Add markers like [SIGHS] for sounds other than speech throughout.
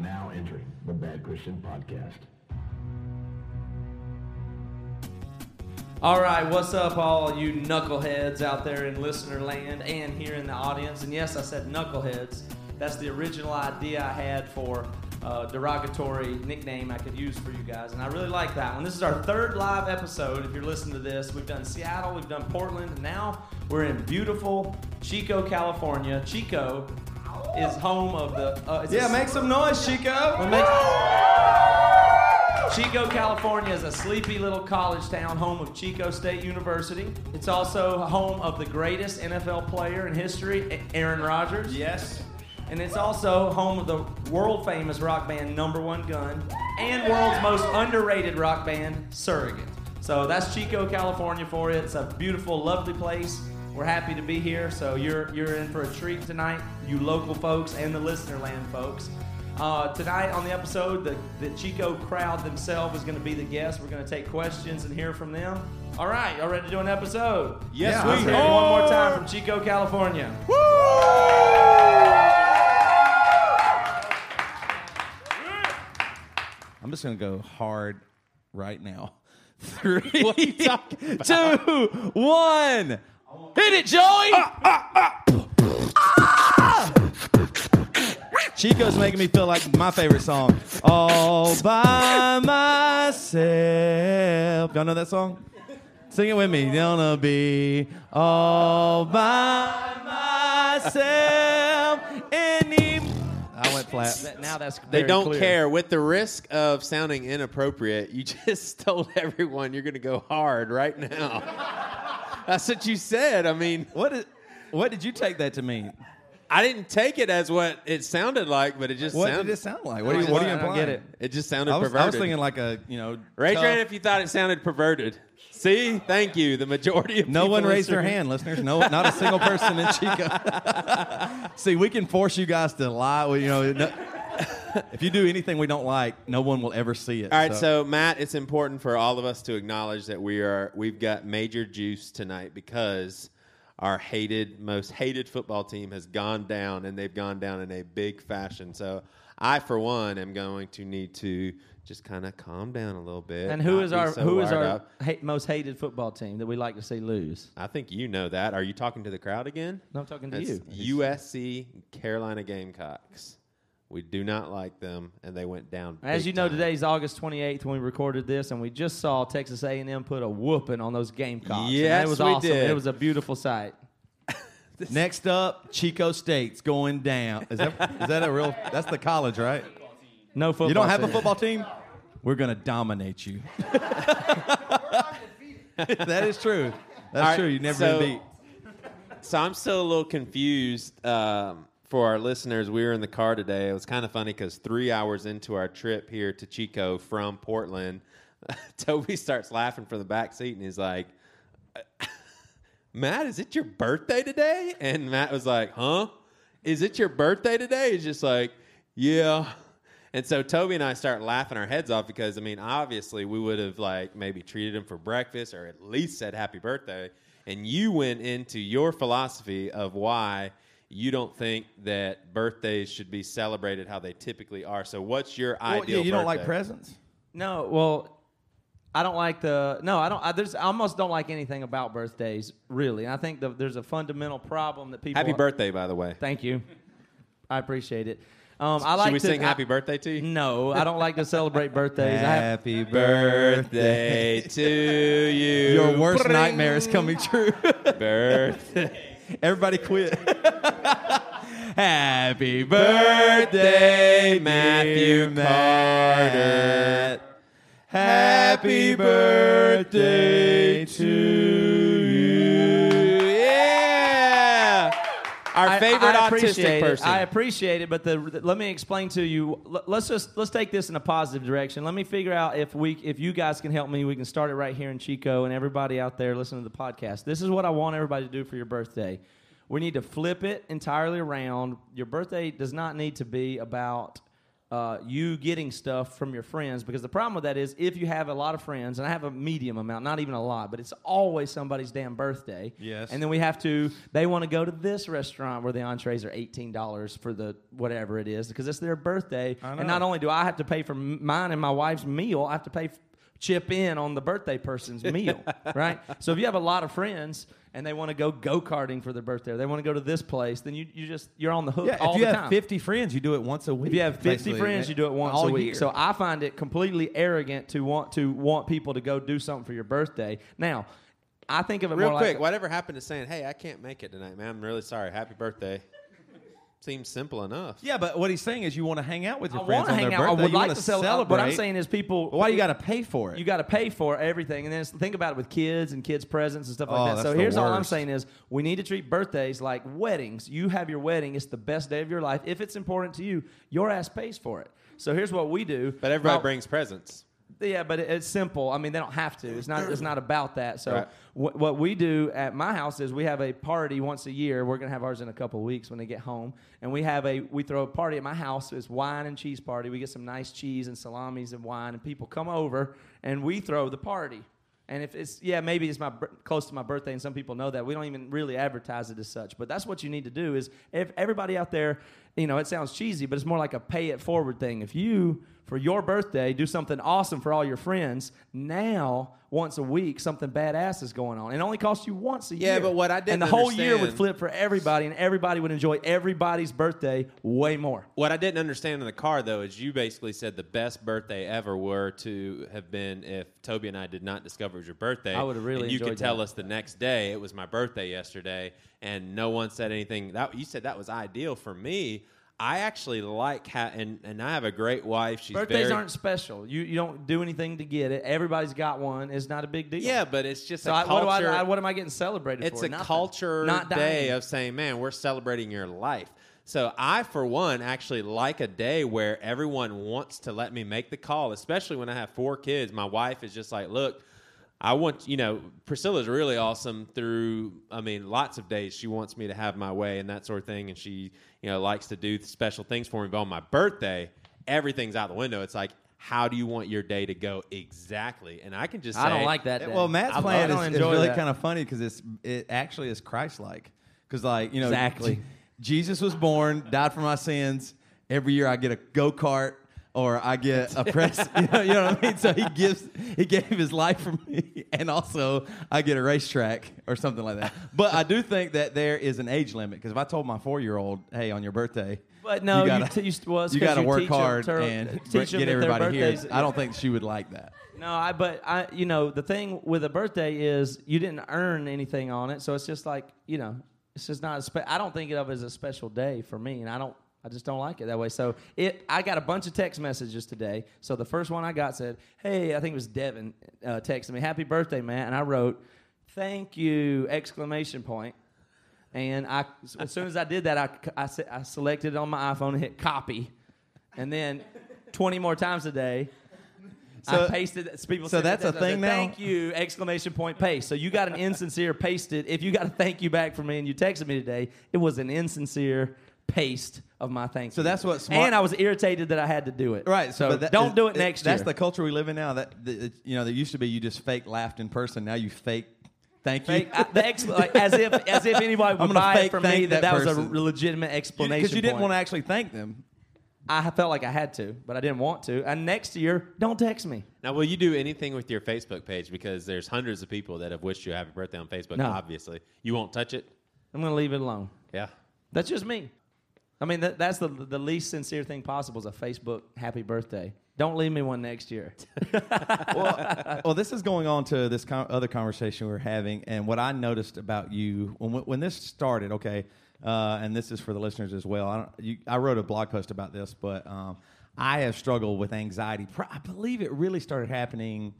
now entering the Bad Christian Podcast. All right, what's up, all you knuckleheads out there in listener land and here in the audience? And yes, I said knuckleheads. That's the original idea I had for a derogatory nickname I could use for you guys, and I really like that one. This is our third live episode. If you're listening to this, we've done Seattle, we've done Portland, and now we're in beautiful Chico, California. Chico is home of the. Uh, Yeah, make some noise, Chico. We'll make- Chico, California is a sleepy little college town, home of Chico State University. It's also home of the greatest NFL player in history, Aaron Rodgers. Yes. And it's also home of the world famous rock band Number One Gun and world's most underrated rock band, Surrogate. So that's Chico, California for you. It's a beautiful, lovely place. We're happy to be here. So you're you're in for a treat tonight, you local folks and the listener land folks. Uh, tonight on the episode, the, the Chico crowd themselves is going to be the guest. We're going to take questions and hear from them. All right, y'all ready to do an episode? Yes, Yeah, we let's hear it are. one more time from Chico, California. I'm just gonna go hard right now. [LAUGHS] Three, [LAUGHS] two, one. Hit it, Joey! Ah, ah, ah. Chico's making me feel like my favorite song. All by myself. Y'all know that song? Sing it with me. Gonna be all by myself. Any. I went flat. That- now that's They don't clear. care. With the risk of sounding inappropriate, you [LAUGHS] just told everyone you're going to go hard right now. That's what you said. I mean, What is? What did you take that to mean? I didn't take it as what it sounded like, but it just What sounded. did it sound like? What are you, what are you I don't get it. It just sounded I was, perverted. I was thinking like a you know. Raise your tough- hand if you thought it sounded perverted. See, thank you. The majority of no people one raised their listening- hand, listeners. No, not a single person in Chico. [LAUGHS] See, we can force you guys to lie. We, you know, no- [LAUGHS] if you do anything we don't like, no one will ever see it. All right, so Matt, it's important for all of us to acknowledge that we are we've got major juice tonight because our hated, most hated football team has gone down, and they've gone down in a big fashion. So I, for one, am going to need to just kind of calm down a little bit. And who not is be our so who is our ha- most hated football team that we like to see lose? I think you know that. Are you talking to the crowd again? No, I'm talking to That's you. USC Carolina Gamecocks. We do not like them, and they went down. As you know, time. today's August 28th when we recorded this, and we just saw Texas A&M put a whooping on those Gamecocks. and Yes, it was we awesome. did. It was a beautiful sight. [LAUGHS] next up, Chico State's going down. Is that is that a real? That's the college, right? No football. You don't have a football team? We're gonna dominate you. [LAUGHS] that is true. That's All right, true. You never so- been beat. So I'm still a little confused um, for our listeners. We were in the car today. It was kind of funny because three hours into our trip here to Chico from Portland, [LAUGHS] Toby starts laughing from the back seat and he's like, Matt, is it your birthday today? And Matt was like, huh? Is it your birthday today? He's just like, yeah. And so Toby and I start laughing our heads off because I mean, obviously we would have like maybe treated him for breakfast or at least said happy birthday. And you went into your philosophy of why you don't think that birthdays should be celebrated how they typically are. So what's your Well, ideal yeah, you don't like presents? No, well, I don't like the. No, I don't. I, there's, I almost don't like anything about birthdays, really. I think the, there's a fundamental problem that people. Happy birthday, by the way. Thank you. I appreciate it. [LAUGHS] Um, I like Should we to, sing I- happy birthday to you? No, I don't like to celebrate birthdays. I have, Happy Birthday to [LAUGHS] you. Your worst Bring nightmare is coming true. [LAUGHS] Birthday. Everybody quit. [LAUGHS] Happy Birthday, Matthew Matt. Happy birthday to you. Our favorite I autistic appreciate it. person. I appreciate it, but the, the- let me explain to you. l- Let's just let's take this in a positive direction. Let me figure out if we if you guys can help me. We can start it right here in Chico and everybody out there listening to the podcast. This is what I want everybody to do for your birthday. We need to flip it entirely around. Your birthday does not need to be about uh, you getting stuff from your friends because the problem with that is if you have a lot of friends and I have a medium amount, not even a lot, but it's always somebody's damn birthday. Yes. And then we have to. They want to go to this restaurant where the entrees are eighteen dollars for the whatever it is because it's their birthday. I know. And not only do I have to pay for mine and my wife's meal, I have to pay. Chip in on the birthday person's [LAUGHS] meal, right? So if you have a lot of friends and they want to go go karting for their birthday, or they want to go to this place, then you, you just you're on the hook Yeah, all if you the have time. 50 friends, you do it once a week. If you have 50 basically, friends, you do it once all a week. year. So I find it completely arrogant to want to want people to go do something for your birthday. Now, I think of it Real more quick, like whatever happened to saying, "Hey, I can't make it tonight, man. I'm really sorry. Happy birthday." Seems simple enough. yeah, but what he's saying is you want to hang out with your I friends want on hang their out. birthday. I would you like wanna to celebrate. celebrate. Uh, what I'm saying is, people. Why you got to pay for it? You got to pay for everything, and then think about it with kids and kids' presents and stuff Oh, like that. So the here's all I'm saying is we need to treat birthdays like weddings. You have your wedding; it's the best day of your life. If it's important to you, your ass pays for it. So here's what we do. But everybody Well, brings presents. Yeah, but it- it's simple. I mean, they don't have to. It's not. It's not about that. So Right. wh- what we do at my house is we have a party once a year. We're gonna have ours in a couple of weeks when they get home, and we have a we throw a party at my house. It's wine and cheese party. We get some nice cheese and salamis and wine, and people come over and we throw the party. And if it's yeah, maybe it's my close to my birthday, and some people know that we don't even really advertise it as such. But that's what you need to do. Is if everybody out there, you know, it sounds cheesy, but it's more like a pay it forward thing. If you for your birthday do something awesome for all your friends, now once a week something badass is going on. It only costs you once a Yeah, year. Yeah, but what I didn't the whole year would flip for everybody, and everybody would enjoy everybody's birthday way more. What I didn't understand in the car though is you basically said the best birthday ever were to have been if Toby and I did not discover it was your birthday. I would've really And you could tell that. us the next day it was my birthday yesterday, and no one said anything. That you said that was ideal for me. I actually like how, and, and I have a great wife. She's Birthdays very, aren't special. You you don't do anything to get it. Everybody's got one. It's not a big deal. Yeah, but it's just So a I, what, do culture. I, I- what am I getting celebrated it's for? a Nothing. culture Not day dying. of saying, man, we're celebrating your life. So I, for one, actually like a day where everyone wants to let me make the call, especially when I have four kids. My wife is just like, look, I want, you know, Priscilla's really awesome through, I mean, lots of days. She wants me to have my way and that sort of thing. And she, you know, likes to do special things for me. But on my birthday, everything's out the window. It's like, how do you want your day to go exactly? And I can just say, I don't like that. Day. Well, Matt's I- plan I don't is, is really kind of funny because it's it actually is Christ-like. Because like you know, Exactly. Je- Jesus was born, died for my sins. Every year I get a go kart or I get a press. [LAUGHS] you, know, you know what I mean? So he gives he gave his life for me, [LAUGHS] and also I get a racetrack or something like that. But I do think that there is an age limit because if I told my four-year-old, "Hey, on your birthday." But no, you gotta, t- you well, you gotta you work hard to- and teach get everybody here. I don't think she would like that. No, I but I you know the thing with a birthday is you didn't earn anything on it, so it's just like you know it's just not. A spe- I don't think of it as a special day for me, and I don't. I just don't like it that way. So it. I got a bunch of text messages today. So the first one I got said, "Hey, I think it was Devin uh, texted me, Happy birthday, man," and I wrote, "Thank you!" exclamation point. And I, as soon as I did that, I, I, I selected it on my iPhone and hit copy, and then 20 more times a day. So- I pasted. People. so that's a I said, thing now? Thank you! Exclamation point paste. So you got an insincere pasted. If you got a thank you back from me and you texted me today, it was an insincere paste of my thank. So that's what smart- And I was irritated that I had to do it. Right. So that- don't do it it- next That's year. That's the culture we live in now. That, that you know, there used to be you just fake laughed in person. Now you fake thank you. Fake, I- the ex, like, as if as if anybody [LAUGHS] I'm would gonna buy fake it from thank me that that that, was a legitimate explanation. because you didn't point. want to actually thank them. I felt like I had to, but I didn't want to. And next year, don't text me. Now, will you do anything with your Facebook page? Because there's hundreds of people that have wished you a happy birthday on Facebook. No. Obviously, you won't touch it. I'm going to leave it alone. Yeah. That's just me. I mean, that, that's the the least sincere thing possible is a Facebook happy birthday. Don't leave me one next year. [LAUGHS] well, this is going on to this other conversation we are having, and what I noticed about you when when this started. Okay, uh, and this is for the listeners as well. I, you, I wrote a blog post about this, but um, I have struggled with anxiety. I believe it really started happening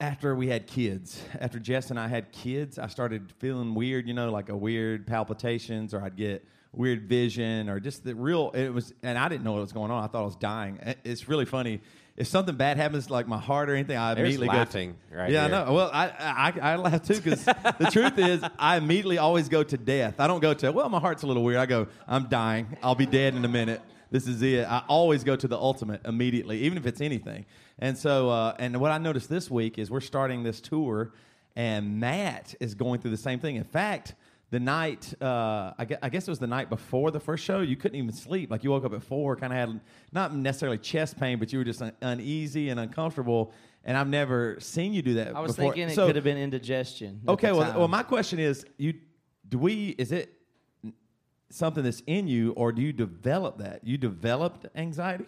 after we had kids. After Jess and I had kids, I started feeling weird. You know, like a weird palpitations, or I'd get weird vision, or just the real. It was, and I didn't know what was going on. I thought I was dying. It's really funny. If something bad happens, like my heart or anything, I There's immediately laughing go. To, right yeah, here. I know. Well, I I, I laugh too because the truth is, I immediately always go to death. I don't go to well, my heart's a little weird. I go, I'm dying. I'll be dead in a minute. this is it. I always go to the ultimate immediately, even if it's anything. And so, uh, and what I noticed this week is we're starting this tour, and Matt is going through the same thing. In fact, the night, uh, I, guess, I guess it was the night before the first show, you couldn't even sleep. Like you woke up at four, kind of had not necessarily chest pain, but you were just un- uneasy and uncomfortable. And I've never seen you do that. I was before. thinking it So- could have been indigestion. Okay, well, well, my question is, you do we is it something that's in you, or do you develop that? You developed anxiety.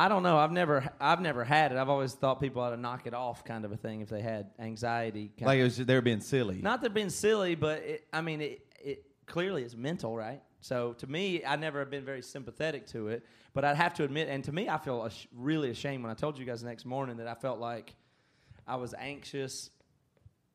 I don't know. I've never, I've never had it. I've always thought people ought to knock it off, kind of a thing, if they had anxiety. kind Like it was they were being silly. Not that being silly, but it, I mean, it, it clearly is mental, right? So to me, I never have been very sympathetic to it. But I'd have to admit, and to me, I feel ash- really ashamed when I told you guys the next morning that I felt like I was anxious.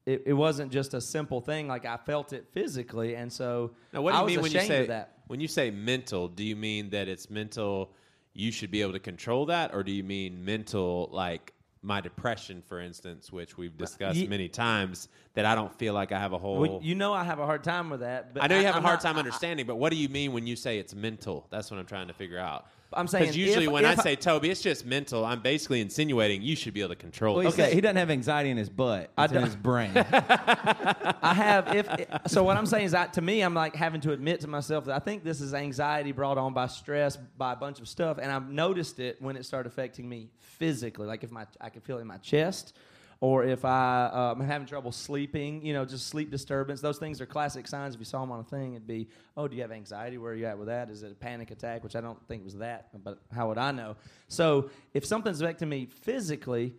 It, it wasn't just a simple thing; like I felt it physically, and so Now, what do I you was mean when you say of that. when you say mental? Do you mean that it's mental? You should be able to control that, or do you mean mental like my depression, for instance, which we've discussed many times? That I don't feel like I have a whole. Well, you know, I have a hard time with that. But I know you have I'm a hard not- time I- understanding, but what do you mean when you say it's mental? That's what I'm trying to figure out. I'm saying because usually if- when I if I- say Toby, it's just mental. I'm basically insinuating you should be able to control Well, it. he okay, he doesn't have anxiety in his butt. I It's in don't- his brain. [LAUGHS] I have if so what I'm saying is that to me I'm like having to admit to myself that I think this is anxiety brought on by stress by a bunch of stuff and I've noticed it when it started affecting me physically like if my I can feel it in my chest or if I uh, I'm having trouble sleeping you know just sleep disturbance those things are classic signs. If you saw them on a thing it'd be oh do you have anxiety? Where are you at with that? Is it a panic attack? Which I don't think was that but how would I know? So if something's affecting me physically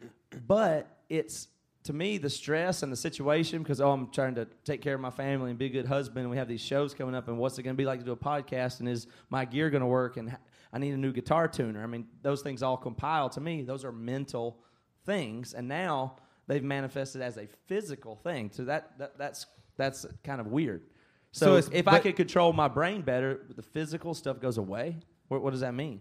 but it's to me, the stress and the situation, because oh, I'm trying to take care of my family and be a good husband, and we have these shows coming up, and what's it going to be like to do a podcast, and is my gear going to work, and I need a new guitar tuner. I mean, those things all compile. To me. Those are mental things, and now they've manifested as a physical thing. So that, that that's that's kind of weird. So So, it's- if I could control my brain better, the physical stuff goes away. What, what does that mean?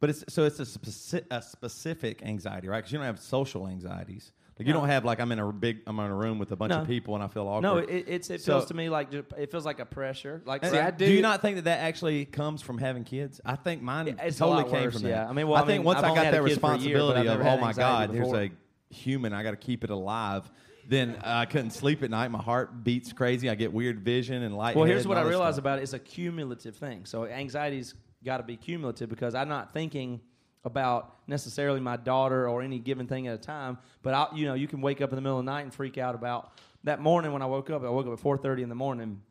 But it's so it's a, speci- a specific anxiety, right? Because you don't have social anxieties. Like you No. don't have like I'm in a big I'm in a room with a bunch No. of people and I feel awkward. No, it, it's, it So- feels to me like it feels like a pressure. Like See, I do, do- you not think that that actually comes from having kids? I think mine totally came worse, from that. yeah. I mean, well, I I think once I've I got that a kid for a year, responsibility of oh my god, here's before. a human, I got to keep it alive. Then I couldn't sleep at night. My heart beats crazy. I get weird vision and light. Well, here's what I realized about it: it's a cumulative thing. So anxiety's got to be cumulative because I'm not thinking about necessarily my daughter or any given thing at a time. But I, you know, you can wake up in the middle of the night and freak out about that morning when I woke up. I woke up at 4:30 in the morning,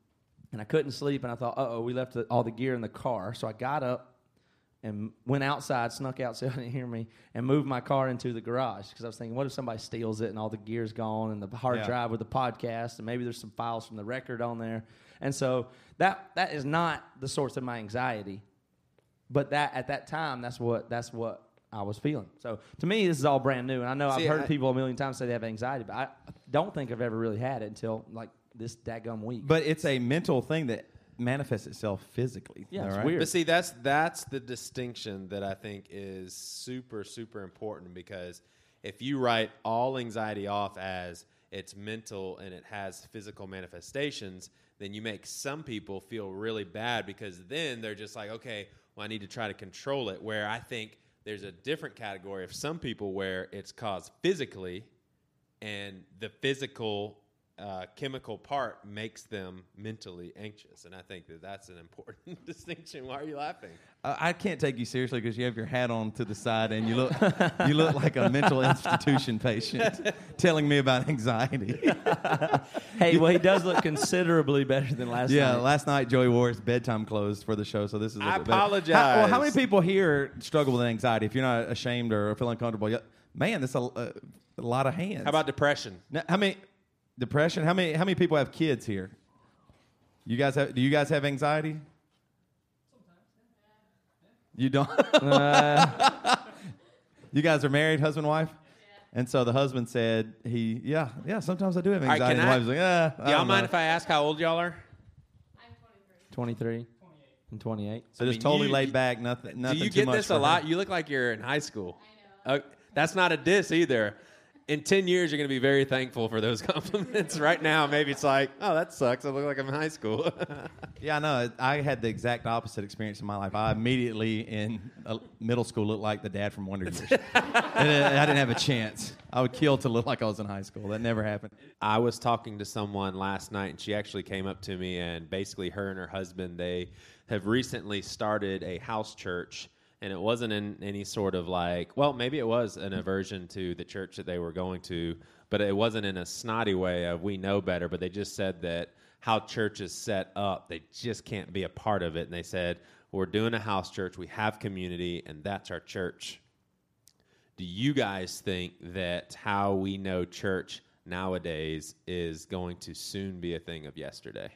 and I couldn't sleep, and I thought, "Uh oh, we left the, all the gear in the car." So I got up and went outside, snuck out so [LAUGHS] I didn't hear me, and moved my car into the garage because I was thinking, what if somebody steals it and all the gear's gone and the hard Yeah. drive with the podcast and maybe there's some files from the record on there, and so that that is not the source of my anxiety, but that at that time that's what that's what I was feeling. So to me, this is all brand new, and I know See, I've heard I- people a million times say they have anxiety, but I don't think I've ever really had it until like this daggum week. But it's a mental thing that manifests itself physically. Yeah, it's right? weird. But see, that's that's the distinction that I think is super super important because if you write all anxiety off as it's mental and it has physical manifestations, then you make some people feel really bad because then they're just like, okay, well, I need to try to control it. Where I think there's a different category of some people where it's caused physically, and the physical uh, chemical part makes them mentally anxious. And I think that that's an important [LAUGHS] distinction. Why are you laughing? Uh, I can't take you seriously because you have your hat on to the side and you look [LAUGHS] you look like a mental [LAUGHS] institution patient telling me about anxiety. hey, well, he does look considerably better than last yeah, night. Yeah, last night Joey wore his bedtime clothes for the show, so this is. a I bit apologize. How, well, how many people here struggle with anxiety? If you're not ashamed or feel uncomfortable, man, that's a, a, a lot of hands. How about depression? Now, how many depression? How many how many people have kids here? You guys have? Do you guys have anxiety? You don't. Uh, [LAUGHS] you guys are married, husband wife. And so the husband said, "He, yeah, yeah. Sometimes I do have anxiety." can and the I- wife's like, "Yeah." I Y'all mind know." if I ask how old y'all are? I'm 23 and 28. So I just mean, totally you- laid back, nothing. nothing Do you too get much this a her. lot? You look like you're in high school. Uh, that's not a diss either. In 10 years, you're going to be very thankful for those [LAUGHS] compliments. right now, maybe it's like, oh, that sucks. I look like I'm in high school. [LAUGHS] Yeah, I know. I had the exact opposite experience in my life. I immediately in uh, middle school looked like the dad from Wonder Years. [LAUGHS] And, I didn't have a chance. I would kill to look like I was in high school. That never happened. I was talking to someone last night, and she actually came up to me, and basically, her and her husband they have recently started a house church, and it wasn't in any sort of like, well, maybe it was an aversion to the church that they were going to, but it wasn't in a snotty way of we know better. But they just said that how church is set up, they just can't be a part of it, and they said we're doing a house church, we have community, and that's our church do you guys think that how we know church nowadays is going to soon be a thing of yesterday?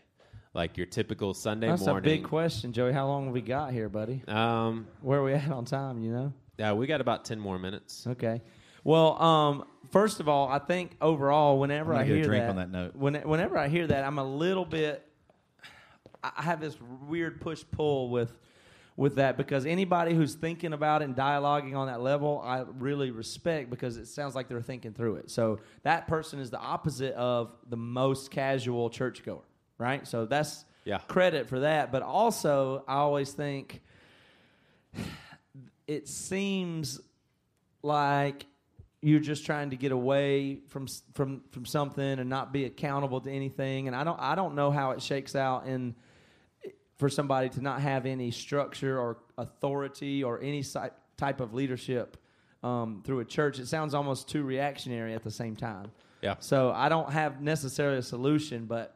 Like your typical Sunday That's morning. That's a big question, Joey. How long have we got here, buddy? Um, Where are we at on time? You know. yeah, we got about 10 more minutes. Okay. Well, um, first of all, I think overall, whenever I'm I gonna a hear drink that, on that note. When, whenever I hear that, I'm a little bit. I I have this weird push pull with with that because anybody who's thinking about it and dialoguing on that level, I really respect because it sounds like they're thinking through it. So that person is the opposite of the most casual churchgoer, right? So that's Yeah. credit for that. But also, I always think [SIGHS] it seems like you're just trying to get away from from from something and not be accountable to anything and I don't I don't know how it shakes out in for somebody to not have any structure or authority or any type of leadership um, through a church it sounds almost too reactionary at the same time Yeah. so I don't have necessarily a solution but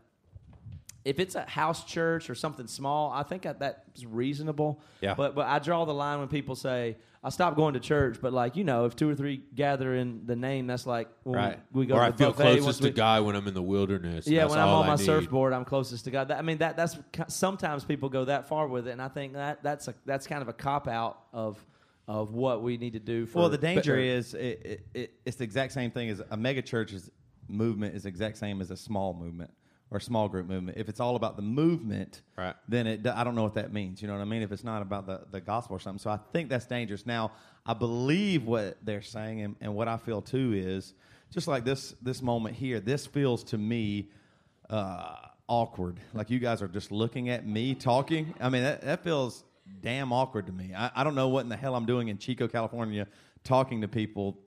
if it's a house church or something small, I think that that's reasonable. Yeah. But but I draw the line when people say I stopped going to church, but like you know, if two or three gather in the name, that's like when Right. we, we go or to I the feel buffet closest once to God when I'm in the wilderness. Yeah, That's when I'm all on my need. surfboard, I'm closest to God. That, I mean, that that's sometimes people go that far with it, and I think that that's a that's kind of a cop out of of what we need to do. For Well, the danger better- is it, it, it, it's the exact same thing as a mega church's movement is the exact same as a small movement or small group movement. If it's all about the movement, Right. then it, I don't know what that means. You know what I mean? If it's not about the, the gospel or something. So I think that's dangerous. Now, I believe what they're saying and, and what I feel too is just like this this moment here, this feels to me uh, awkward. Like you guys are just looking at me talking. I mean, that, that feels damn awkward to me. I, I don't know what in the hell I'm doing in Chico, California, talking to people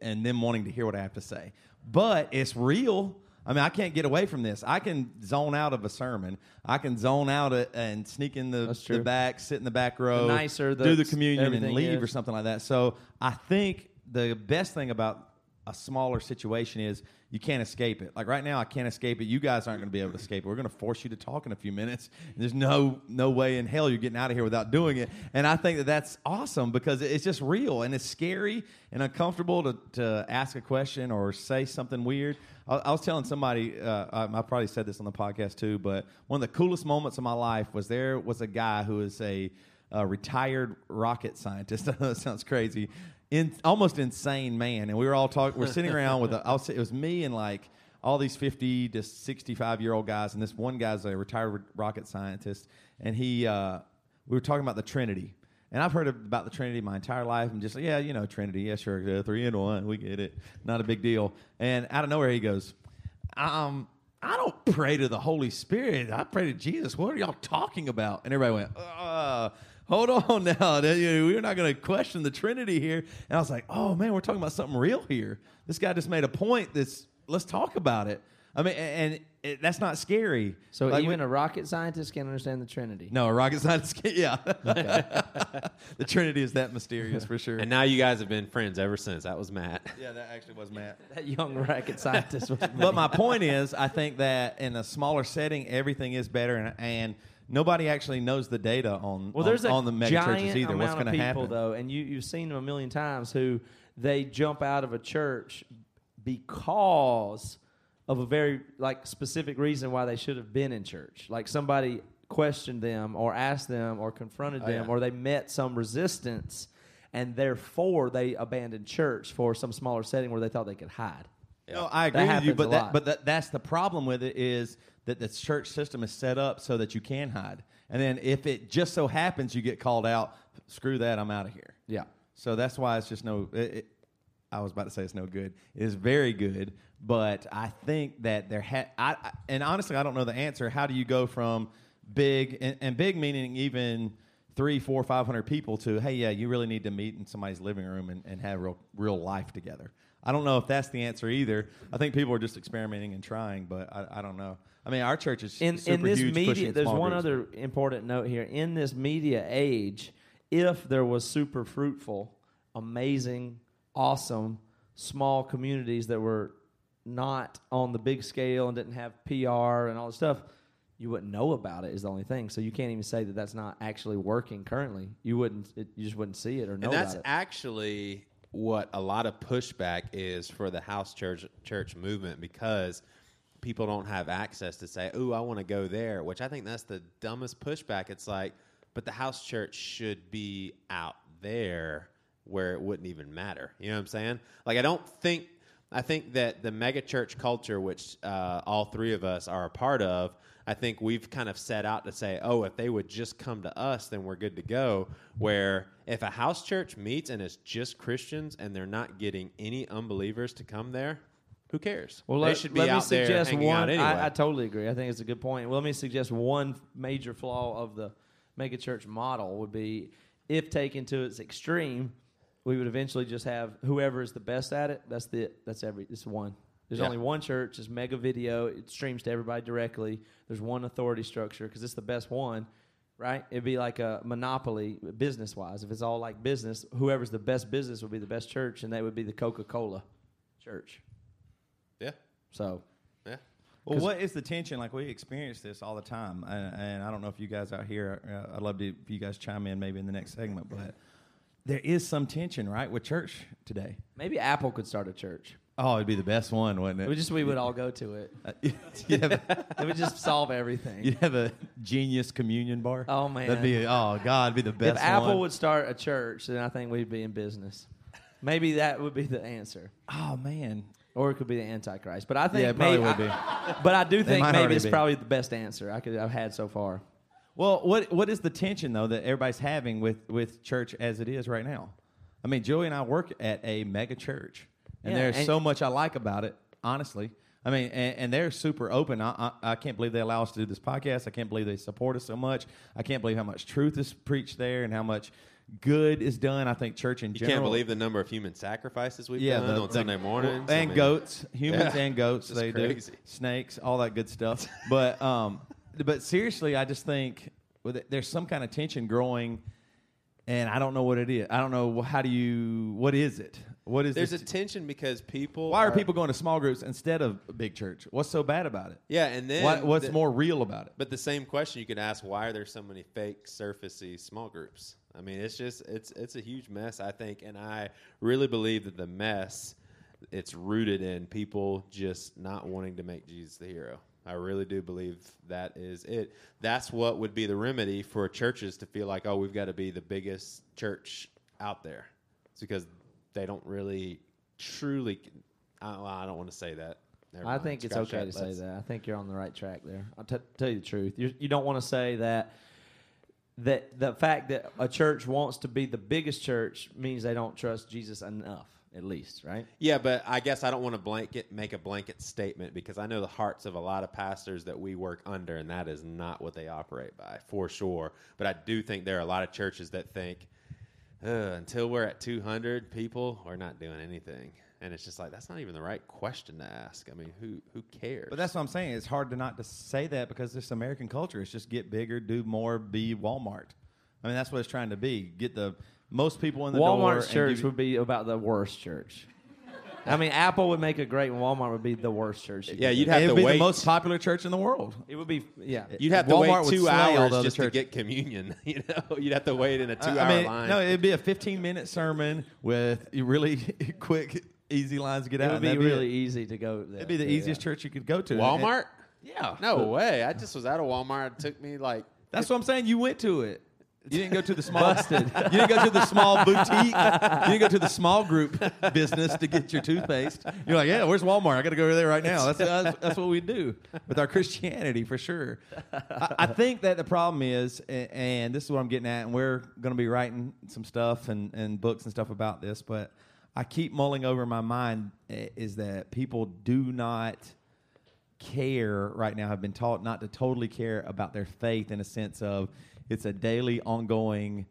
and them wanting to hear what I have to say. But it's real. I mean, I can't get away from this. I can zone out of a sermon. I can zone out it and sneak in the, the back, sit in the back row, nicer the- do the communion, and leave is. or something like that. So I think the best thing about a smaller situation is you can't escape it. Like right now, I can't escape it. You guys aren't going to be able to escape it. We're going to force you to talk in a few minutes. There's no no way in hell you're getting out of here without doing it. And I think that that's awesome because it's just real and it's scary and uncomfortable to, to ask a question or say something weird. I, I was telling somebody, uh, I, I probably said this on the podcast too, but one of the coolest moments of my life was there was a guy who is a a retired rocket scientist. [LAUGHS] That sounds crazy, in almost insane man. And we were all talking. We're sitting around with. A, I was, it was me and like all these fifty to sixty-five year old guys, and this one guy's a retired rocket scientist, and he. Uh, we were talking about the Trinity. And I've heard about the Trinity my entire life. I'm just like, yeah, you know, Trinity, yeah, sure, three and one, we get it, not a big deal. And out of nowhere, he goes, um, I don't pray to the Holy Spirit. I pray to Jesus. What are y'all talking about? And everybody went, uh, hold on [LAUGHS] now. We're not going to question the Trinity here. And I was like, oh man, we're talking about something real here. This guy just made a point that's, let's talk about it. I mean, and it, that's not scary. so Like, even we- a rocket scientist can't understand the Trinity. no, a rocket scientist, yeah. [LAUGHS] the Trinity is that mysterious for sure. And now you guys have been friends ever since. That was Matt. [LAUGHS] yeah, that actually was Matt. [LAUGHS] That young rocket scientist was. but my point is, I think that in a smaller setting, everything is better, and, and nobody actually knows the data on Well, there's on, a on the mega giant churches either. What's amount going of to people happen? though, and you you've seen them a million times who they jump out of a church because of a very like specific reason why they should have been in church. Like somebody questioned them or asked them or confronted Oh, them yeah. or they met some resistance and therefore they abandoned church for some smaller setting where they thought they could hide. No, I That agree with you, but that, but that, that's the problem with it is that the church system is set up so that you can hide, and then if it just so happens you get called out, screw that, I'm out of here. Yeah. So that's why it's just no. It, it, I was about to say it's no good. It is very good, but I think that there had. I, I and honestly, I don't know the answer. How do you go from big and, and big meaning even three, four, five hundred people to hey, yeah, you really need to meet in somebody's living room and, and have real real life together. I don't know if that's the answer either. I think people are just experimenting and trying, but I, I don't know. I mean, our church is in, super in this media there's one groups. other important note here in this media age if there was super fruitful amazing awesome small communities that were not on the big scale and didn't have pr and all this stuff you wouldn't know about it is the only thing. So you can't even say that that's not actually working currently. You wouldn't it, you just wouldn't see it or know and that's actually what a lot of pushback is for the house church church movement because people don't have access to say, "Ooh, I want to go there," which I think that's the dumbest pushback. It's like, but the house church should be out there where it wouldn't even matter. You know what I'm saying? Like, I don't think. I think that the megachurch culture, which uh, all three of us are a part of, I think we've kind of set out to say, oh, if they would just come to us, then we're good to go. Where if a house church meets and it's just Christians and they're not getting any unbelievers to come there, who cares? Well, they let, should be let out me suggest there hanging one. out anyway. I, I totally agree. I think it's a good point. Well, let me suggest one major flaw of the megachurch model would be if taken to its extreme, we would eventually just have whoever is the best at it. That's the that's every it's one. There's Yeah. only one church. It's mega video. It streams to everybody directly. There's one authority structure because it's the best one, right? It'd be like a monopoly business wise. If it's all like business, whoever's the best business would be the best church, and that would be the Coca Cola church. yeah, So yeah. Well, what is the tension? Like we experience this all the time, and, and I don't know if you guys out here. Uh, I'd love to if you guys chime in maybe in the next segment, but there is some tension, right, with church today. maybe Apple could start a church. Oh, it'd be the best one, wouldn't It would just we would all go to it. [LAUGHS] Uh, have, [LAUGHS] It would just solve everything. you'd have a genius communion bar. Oh, man. that'd be oh god, it'd be the best. if. Apple one. would start a church, then I think we'd be in business. Maybe that would be the answer, oh man, or it could be the Antichrist. But I think Yeah, it probably maybe, would I- [LAUGHS] but I do think maybe it's be. probably the best answer I could I've had so far. Well, what what is the tension though that everybody's having with with church as it is right now? I mean, Joey and I work at a mega church, and Yeah, there's and- so much I like about it. Honestly, I mean, and, and they're super open. I, I I can't believe they allow us to do this podcast. I can't believe they support us so much. I can't believe how much truth is preached there and how much good is done. I think church in You general. can't believe the number of human sacrifices we've yeah, done the- on the- Sunday mornings. I and mean, goats, humans Yeah. and goats. [LAUGHS] They crazy. do snakes, all that good stuff. but um, [LAUGHS] but seriously, I just think there's some kind of tension growing, and I don't know what it is. I don't know how do you. What is it? What is There's this? a tension because people. why are people going to small groups instead of big church? What's so bad about it? Yeah, and then Why, what's the- more real about it? But the same question you could ask: Why are there so many fake, surfacey small groups? I mean, it's just it's it's a huge mess, I think, and I really believe that the mess it's rooted in people just not wanting to make Jesus the hero. I really do believe that is it. That's what would be the remedy for churches to feel like, oh, we've got to be the biggest church out there. It's because they don't really truly. I, well, I don't want to say that. Never I mind. think it's okay to say Let's- that. I think you're on the right track there. I'll t- tell you the truth. You're, you don't want to say that that the fact that a church wants to be the biggest church means they don't trust Jesus enough, at least, right? Yeah, but I guess I don't want to blanket make a blanket statement because I know the hearts of a lot of pastors that we work under, and that is not what they operate by for sure. But I do think there are a lot of churches that think "Ugh, until we're at 200 people, we're not doing anything, and it's just like that's not even the right question to ask. I mean, who who cares? But that's what I'm saying. It's hard to not to say that because this American culture. is just get bigger, do more, be Walmart. I mean, that's what it's trying to be. Get the most people in the door. Walmart's church give- would be about the worst church. I mean, Apple would make a great one. Walmart would be the worst church. Yeah, you'd do. have It'd to be the most popular church in the world. It would be, yeah. You'd have to Walmart would wait two slay hours the other just to get communion. [LAUGHS] You know, you'd have to wait in a two-hour I mean, line. no, it'd be a 15 minute sermon with really [LAUGHS] quick, easy lines to get It out. would be really it. easy to go there. It'd be the to, easiest yeah. church you could go to. Walmart? yeah. No way! I just was out of Walmart. It took me like That's what I'm saying. You went to it. You didn't go to the small. Busted. [LAUGHS] you didn't go to the small boutique. You didn't go to the small group business to get your toothpaste. You're like, yeah, where's Walmart? I got to go over there right now. That's, that's that's what we do with our Christianity for sure. I, I think that the problem is, and this is what I'm getting at, and we're going to be writing some stuff and, and books and stuff about this, but I keep mulling over in my mind eh, is that people do not care right now have been taught not to totally care about their faith in a sense of it's a daily ongoing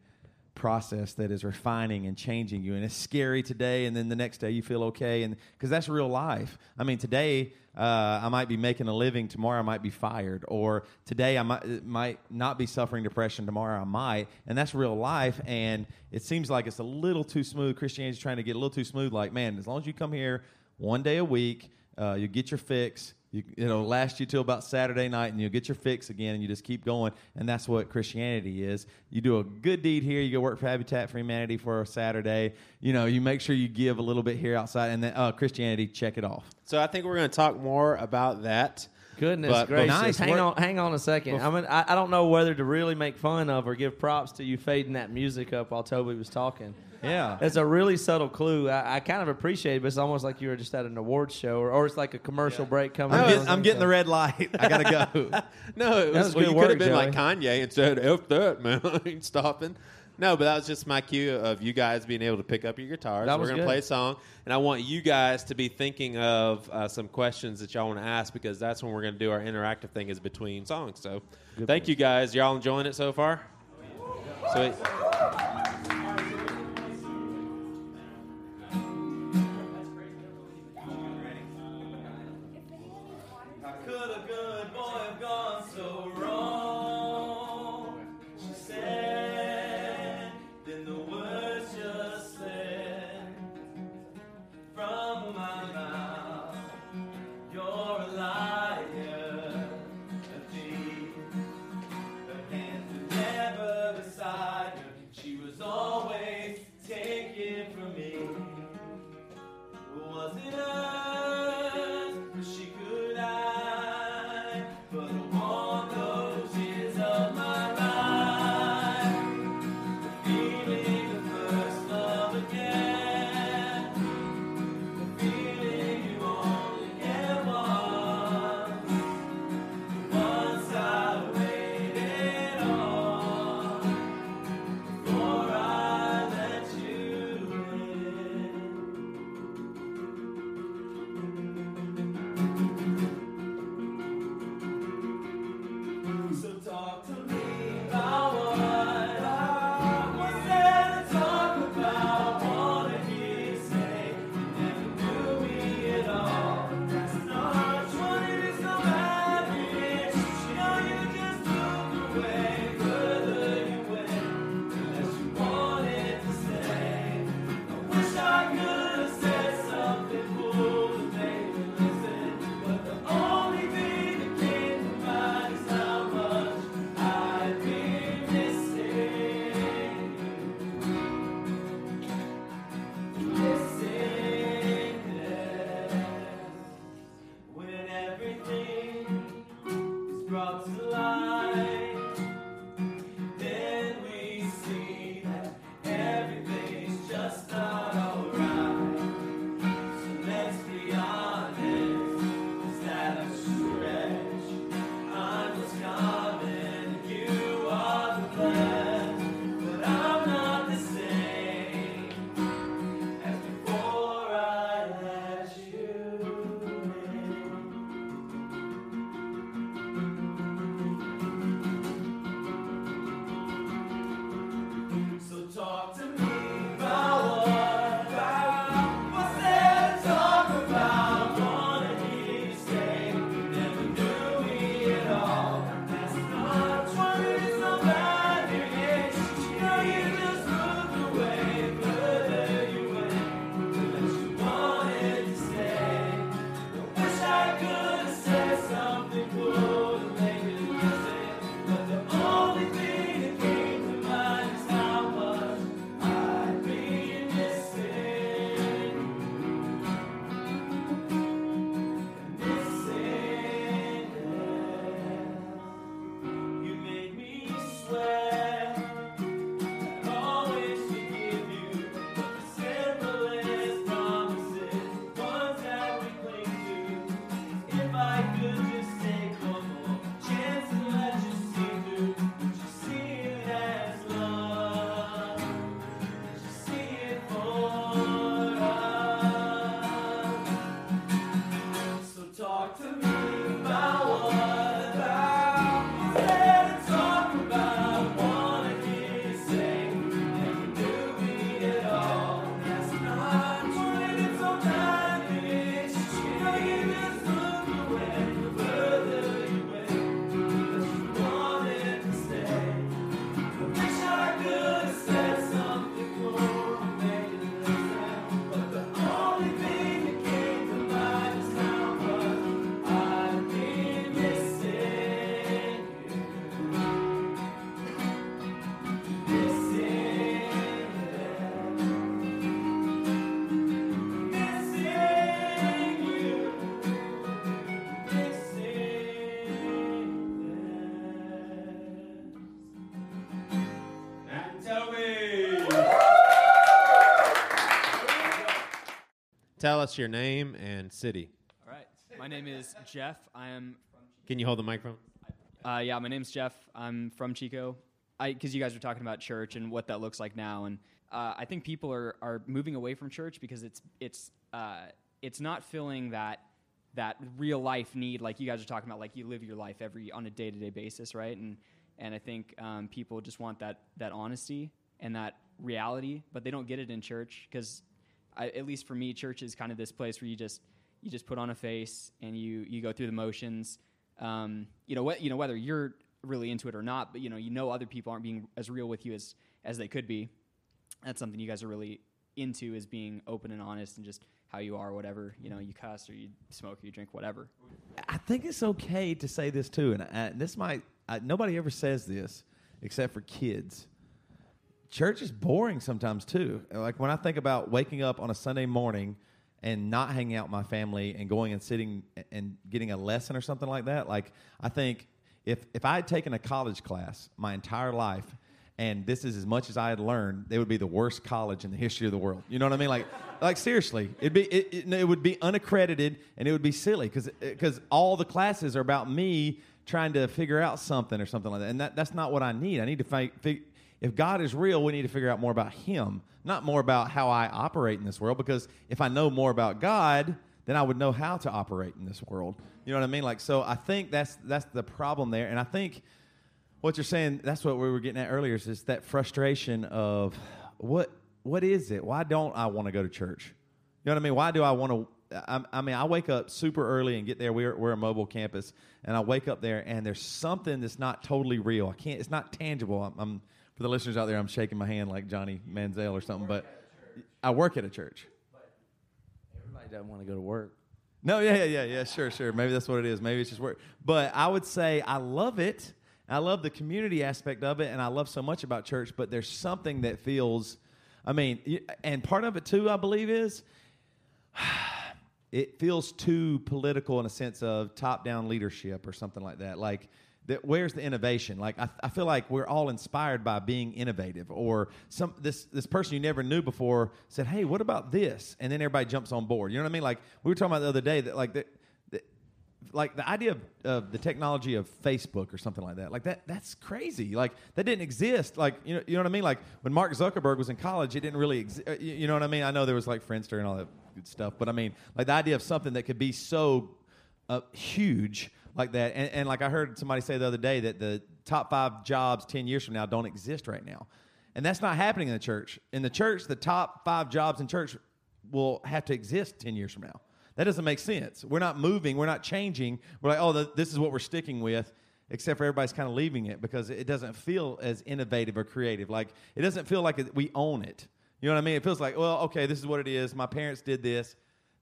process that is refining and changing you. And it's scary today and then the next day you feel okay and because that's real life. I mean today uh, i might be making a living tomorrow i might be fired or today i might, might not be suffering depression tomorrow i might. And that's real life and it seems like it's a little too smooth. Christianity's trying to get a little too smooth like man as long as you come here one day a week uh, you get your fix you, it'll last you till about Saturday night, and you'll get your fix again, and you just keep going. And that's what Christianity is. You do a good deed here, you go work for Habitat for Humanity for a Saturday. You know, you make sure you give a little bit here outside, and then uh, Christianity, check it off. So I think we're going to talk more about that. Goodness But- gracious! Nice hang work. on, hang on a second. I mean, I, I don't know whether to really make fun of or give props to you fading that music up while Toby was talking. Yeah. It's a really subtle clue. I, I kind of appreciate it, but it's almost like you were just at an awards show, or, or it's like a commercial break coming. I'm, up. getting, I'm getting the red light. I gotta go. [LAUGHS] No, it was, was well, good you could have been like Kanye and said, F that, man. [LAUGHS] I ain't stopping. No, but that was just my cue of you guys being able to pick up your guitars. We're going to play a song, and I want you guys to be thinking of uh, some questions that y'all want to ask because that's when we're going to do our interactive thing is between songs. So thank you guys. Y'all enjoying it so far? Sweet. Could tell us your name and city. All right. My name is Jeff. I am. Can you hold the microphone? Uh, yeah, my name's Jeff. I'm from Chico. I because you guys were talking about church and what that looks like now, and uh, I think people are are moving away from church because it's it's uh, it's not filling that that real life need like you guys are talking about. Like you live your life every on a day to day basis, right? And and I think um, people just want that that honesty and that reality, but they don't get it in church because, at least for me, church is kind of this place where you just you just put on a face and you you go through the motions. Um, you know what you know whether you're really into it or not, but you know you know other people aren't being as real with you as as they could be. That's something you guys are really into is being open and honest and just how you are, whatever. You know, you cuss or you smoke or you drink, whatever. I think it's okay to say this too, and I, this might I, nobody ever says this except for kids. Church is boring sometimes too. Like when I think about waking up on a Sunday morning and not hanging out with my family and going and sitting and getting a lesson or something like that. Like I think if if I had taken a college class my entire life and this is as much as I had learned, they would be the worst college in the history of the world. You know what I mean? Like, [LAUGHS] like seriously, it'd be it, it, it would be unaccredited and it would be silly because because uh, all the classes are about me trying to figure out something or something like that, and that, that's not what I need. I need to fi- if God is real, we need to figure out more about Him, not more about how I operate in this world. Because if I know more about God, then I would know how to operate in this world. You know what I mean? Like, so I think that's that's the problem there, and I think what you're saying that's what we were getting at earlier is that frustration of what what is it why don't i want to go to church you know what i mean why do i want to I, I, mean i wake up super early and get there we're, we're a mobile campus and i wake up there and there's something that's not totally real i can't it's not tangible i'm, I'm for the listeners out there i'm shaking my hand like johnny manziel or something but i work at a church. Everybody doesn't want to go to work. No yeah yeah yeah yeah sure sure. Maybe that's what it is. Maybe it's just work. But i would say i love it. I love the community aspect of it, and I love so much about church, but there's something that feels, I mean, and part of it too, I believe, is [SIGHS] it feels too political in a sense of top down leadership or something like that. Like, that, where's the innovation? Like, I, I feel like we're all inspired by being innovative, or some this this person you never knew before said, "Hey, what about this?" And then everybody jumps on board. You know what I mean? Like we were talking about the other day that like the, like the idea of, of the technology of Facebook or something like that, like that, that's crazy. Like that didn't exist. Like you know, you know what I mean. Like when Mark Zuckerberg was in college, it didn't really exist. You know what I mean? I know there was like Friendster and all that good stuff, but I mean, like the idea of something that could be so uh, huge like that. And, and like I heard somebody say the other day that the top five jobs ten years from now don't exist right now, and that's not happening in the church. In the church, the top five jobs in church will have to exist ten years from now. That doesn't make sense. We're not moving. We're not changing. We're like, oh, the, this is what we're sticking with, except for everybody's kind of leaving it because it doesn't feel as innovative or creative. Like, it doesn't feel like we own it. You know what I mean? It feels like, well, okay, this is what it is. My parents did this.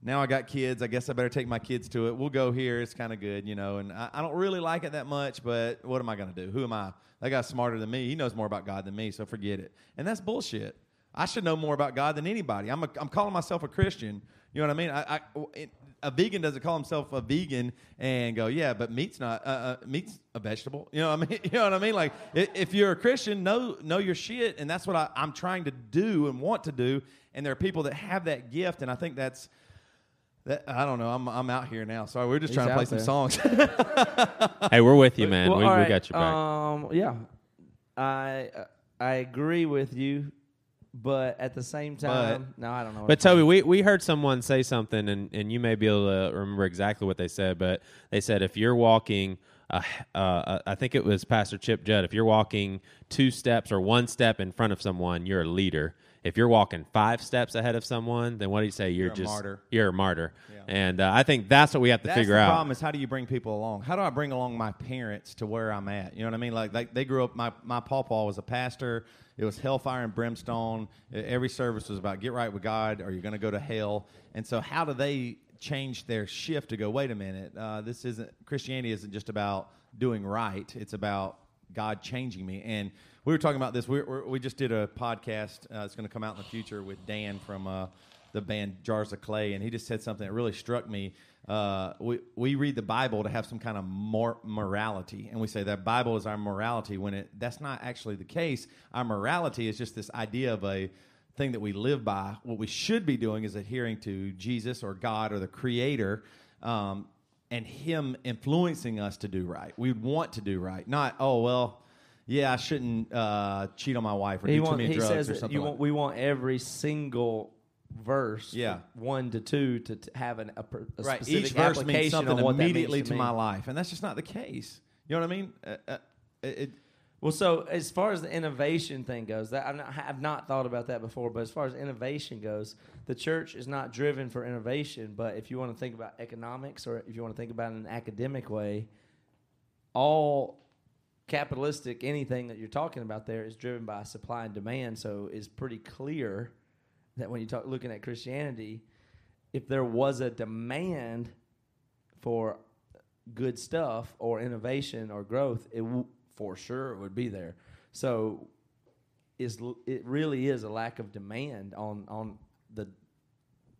Now I got kids. I guess I better take my kids to it. We'll go here. It's kind of good, you know. And I, I, don't really like it that much, but what am I going to do? Who am I? That guy's smarter than me. He knows more about God than me, so forget it. And that's bullshit. I should know more about God than anybody. I'm, a, I'm calling myself a Christian. You know what I mean? I, I, a vegan doesn't call himself a vegan and go, yeah, but meat's not. Uh, uh, meat's a vegetable. [LAUGHS] You know what I mean? [LAUGHS] You know what I mean? Like, if you're a Christian, know know your shit, and that's what I, I'm trying to do and want to do. And there are people that have that gift, and I think that's. That, I don't know. I'm I'm out here now. Sorry, we're just He's trying to play there. some songs. [LAUGHS] [LAUGHS] hey, we're with you, man. Well, we, all we right, got your back. Um, yeah, I uh, I agree with you, but at the same time, no, I don't know. But Toby, we, we heard someone say something, and, and you may be able to remember exactly what they said, but they said if you're walking, uh, uh, I think it was Pastor Chip Judd, if you're walking two steps or one step in front of someone, you're a leader. If you're walking five steps ahead of someone, then what do you say? You're, You're a just martyr. You're a martyr, and uh, I think that's what we have to That's figure the out. The problem is how do you bring people along? How do I bring along my parents to where I'm at? You know what I mean? Like they, they grew up. My my pawpaw was a pastor. It was hellfire and brimstone. Every service was about get right with God, or you're going to go to hell. And so, how do they change their shift to go? Wait a minute. Uh, this isn't Christianity. Isn't just about doing right. It's about God changing me. And we were talking about this. We we just did a podcast. Uh, going to come out in the future with Dan from. Uh, the band Jars of Clay, and he just said something that really struck me. Uh, we we read the Bible to have some kind of mor- morality, and we say that Bible is our morality when it that's not actually the case. Our morality is just this idea of a thing that we live by. What we should be doing is adhering to Jesus or God or the Creator, um, and Him influencing us to do right. We want to do right, not oh well. Yeah, I shouldn't uh, cheat on my wife or he do too many he drugs says or something. you like want, we want every single verse, Yeah. one to two, to, to have an, a, per- a right. specific Each verse application means something immediately to, to, my life, and that's just not the case. You know what I mean? Uh, uh, it, Well, so as far as the innovation thing goes, that I've not, I've not thought about that before. But as far as innovation goes, the church is not driven for innovation. But if you want to think about economics, or if you want to think about it in an academic way, all capitalistic anything that you're talking about there is driven by supply and demand. So it's pretty clear that when you talk looking at Christianity, if there was a demand for good stuff or innovation or growth, it w- for sure would be there. So is it really is a lack of demand on on the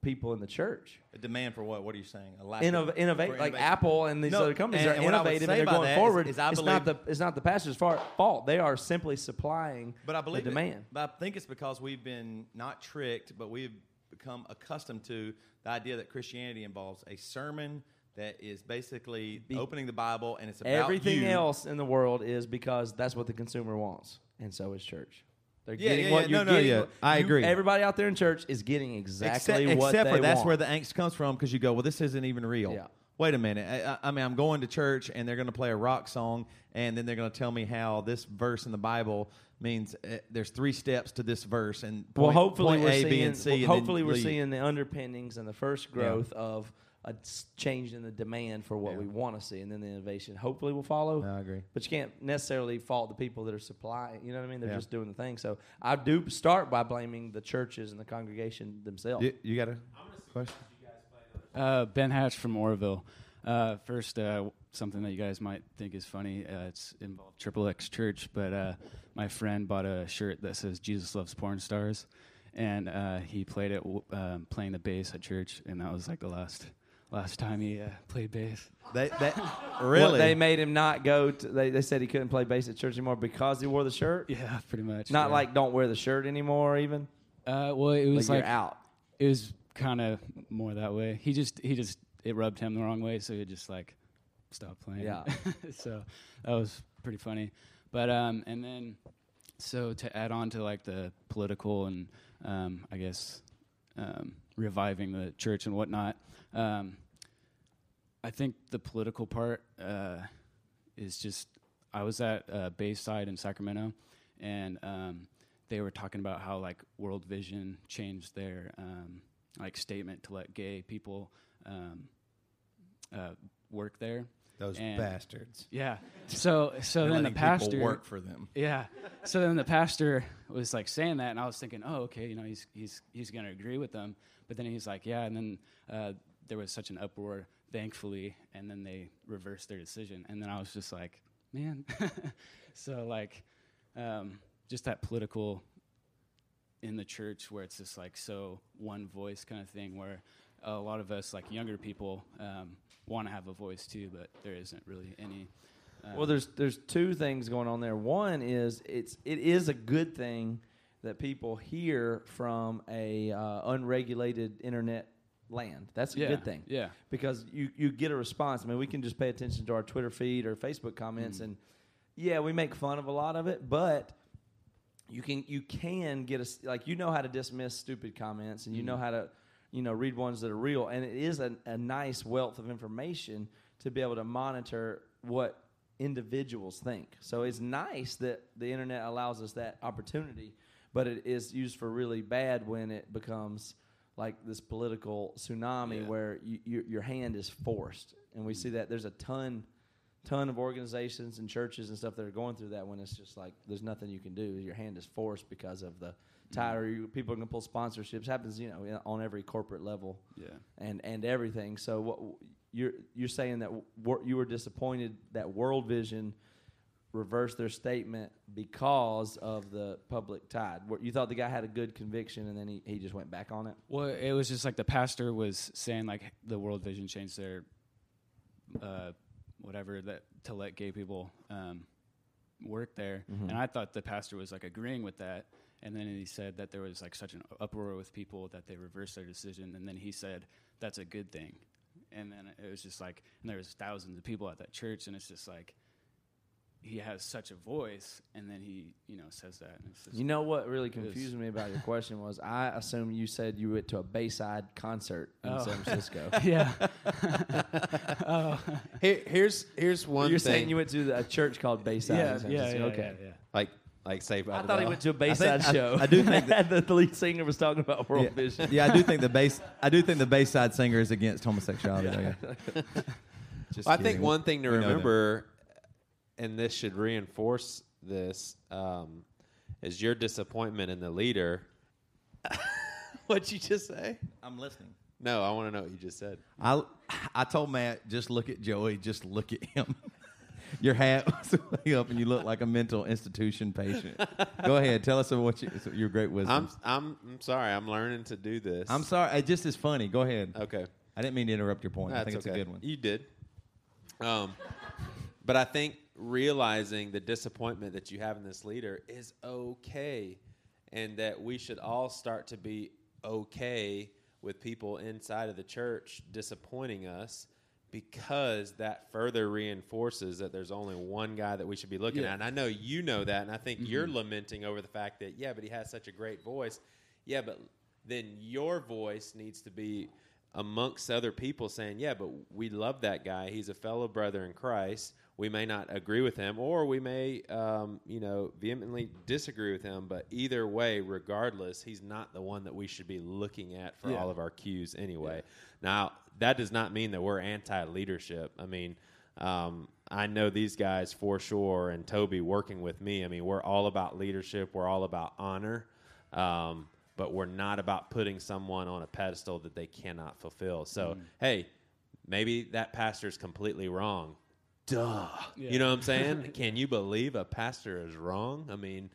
people in the church. a demand for what? What are you saying? A lack Innov- of, innovate like. Apple and these No, other companies and- are and what I would innovative and they're going is- forward. is it's not the it's not the pastor's fault. They are simply supplying But I believe the it- demand. but I think it's because we've been not tricked, but we've become accustomed to the idea that Christianity involves a sermon that is basically Be- opening the Bible and it's about Everything you. else in the world is because that's what the consumer wants, and so is church. They're Yeah, getting yeah, what yeah. you're No, no, getting. yeah. I agree. Everybody out there in church is getting exactly except, what except they for that's want. where the angst comes from because you go, well, this isn't even real. Yeah. Wait a minute. I, I I mean, I'm going to church and they're going to play a rock song and then they're going to tell me how this verse in the Bible means uh, there's three steps to this verse and well, hopefully point we're A, seeing. B, and C. well, and hopefully we're leave. seeing the underpinnings and the first growth of a s- change in the demand for what Yeah. we want to see, and then the innovation hopefully will follow. I agree. But you can't necessarily fault the people that are supplying. You know what I mean? They're Yeah. just doing the thing. So I do start by blaming the churches and the congregation themselves. You, you got a question? Uh, ben Hatch from Oroville. Uh, first, uh, something that you guys might think is funny. Uh, it's involved Triple X Church, but uh, my friend bought a shirt that says "Jesus loves porn stars," and uh, he played it w- um, playing the bass at church, and that was like the last last time he uh, played bass. They, that, [LAUGHS] What, really? they made him not go. To, they, they said he couldn't play bass at church anymore because he wore the shirt. Yeah, pretty much. Not yeah. like don't wear the shirt anymore. Even Uh, well, it like, was you're like out. it was kind of more that way. He just he just it rubbed him the wrong way, so he just like stopped playing. Yeah. [LAUGHS] so that was pretty funny. But um, and then so to add on to like the political and um, I guess um, reviving the church and whatnot. Um, I think the political part uh, is just. I was at uh, Bayside in Sacramento, and um, they were talking about how like World Vision changed their um, like statement to let gay people um, uh, work there. Those and- bastards. Yeah. So so then the pastor work for them. yeah. So then the pastor was like saying that, and I was thinking, oh, okay, you know, he's he's he's gonna agree with them. But then he's like, yeah. And then uh, there was such an uproar, thankfully, and then they reversed their decision. And then I was just like, man. [LAUGHS] so like, um, just that political in the church where it's just like so one voice kind of thing, where a lot of us like younger people um, want to have a voice too, but there isn't really any. Um, Well, there's there's two things going on there. One is it's it is a good thing that people hear from a uh, unregulated internet land. That's a yeah, good thing. Yeah. because you you get a response. I mean, we can just pay attention to our Twitter feed or Facebook comments, Mm-hmm. and yeah, we make fun of a lot of it, but you can you can get a like you know how to dismiss stupid comments, and you Mm-hmm. know how to you know read ones that are real, and it is a, a nice wealth of information to be able to monitor what individuals think. So it's nice that the internet allows us that opportunity, but it is used for really bad when it becomes like this political tsunami Yeah. where you, your your hand is forced, and we see that there's a ton, ton of organizations and churches and stuff that are going through that when it's just like there's nothing you can do. Your hand is forced because of the mm. tide, or you, people are going to pull sponsorships. Happens, you know, on every corporate level Yeah. and and everything. So what you're you're saying that wor- you were disappointed that World Vision reversed their statement because of the public tide. What- You thought the guy had a good conviction, and then he, he just went back on it. Well, it was just like the pastor was saying, like the World Vision changed their, uh, whatever that to let gay people um, work there, Mm-hmm. and I thought the pastor was like agreeing with that. And then he said that there was like such an uproar with people that they reversed their decision. And then he said that's a good thing. And then it was just like, and there was thousands of people at that church, and it's just like he has such a voice, and then he you know says that. And it's just, You know what really It is. confused me about your question was I assume you said you went to a Bayside concert in Oh. San Francisco. [LAUGHS] yeah. [LAUGHS] Oh. Here, here's here's one You're thing. saying you went to a church called Bayside. yeah, in San yeah, yeah, okay. yeah, yeah. like like Saved by I the thought he went to a Bayside I- show. I do [LAUGHS] think that the lead singer was talking about World yeah, Vision. yeah, I do think the bass. I do think the Bayside singer is against homosexuality. yeah. Just I think one thing to We remember, and this should reinforce this, um, is your disappointment in the leader. [LAUGHS] What'd you just say? I'm listening. No, I want to know what you just said. I I told Matt just look at Joey, just look at him. [LAUGHS] Your hat was way up, and you look like a mental institution patient. Go ahead, tell us what you, your great wisdom. I'm I'm I'm sorry. I'm learning to do this. I'm sorry. It just is funny. Go ahead. Okay. I didn't mean to interrupt your point. I think it's okay. a good one. You did. Um, but I think realizing the disappointment that you have in this leader is okay, and that we should all start to be okay with people inside of the church disappointing us because that further reinforces that there's only one guy that we should be looking Yeah. at. And I know you know that, and I think mm-hmm. you're lamenting over the fact that yeah, but he has such a great voice. Yeah, but then your voice needs to be amongst other people saying, yeah, but we love that guy. He's a fellow brother in Christ. We may not agree with him, or we may, um, you know, vehemently disagree with him. But either way, regardless, he's not the one that we should be looking at for Yeah. all of our cues anyway. Now, that does not mean that we're anti-leadership. I mean, um, I know these guys for sure, and Toby working with me. I mean, we're all about leadership. We're all about honor. Um, but we're not about putting someone on a pedestal that they cannot fulfill. So, hey, maybe that pastor's completely wrong. Duh. You know what I'm saying? [LAUGHS] Can you believe a pastor is wrong? I mean,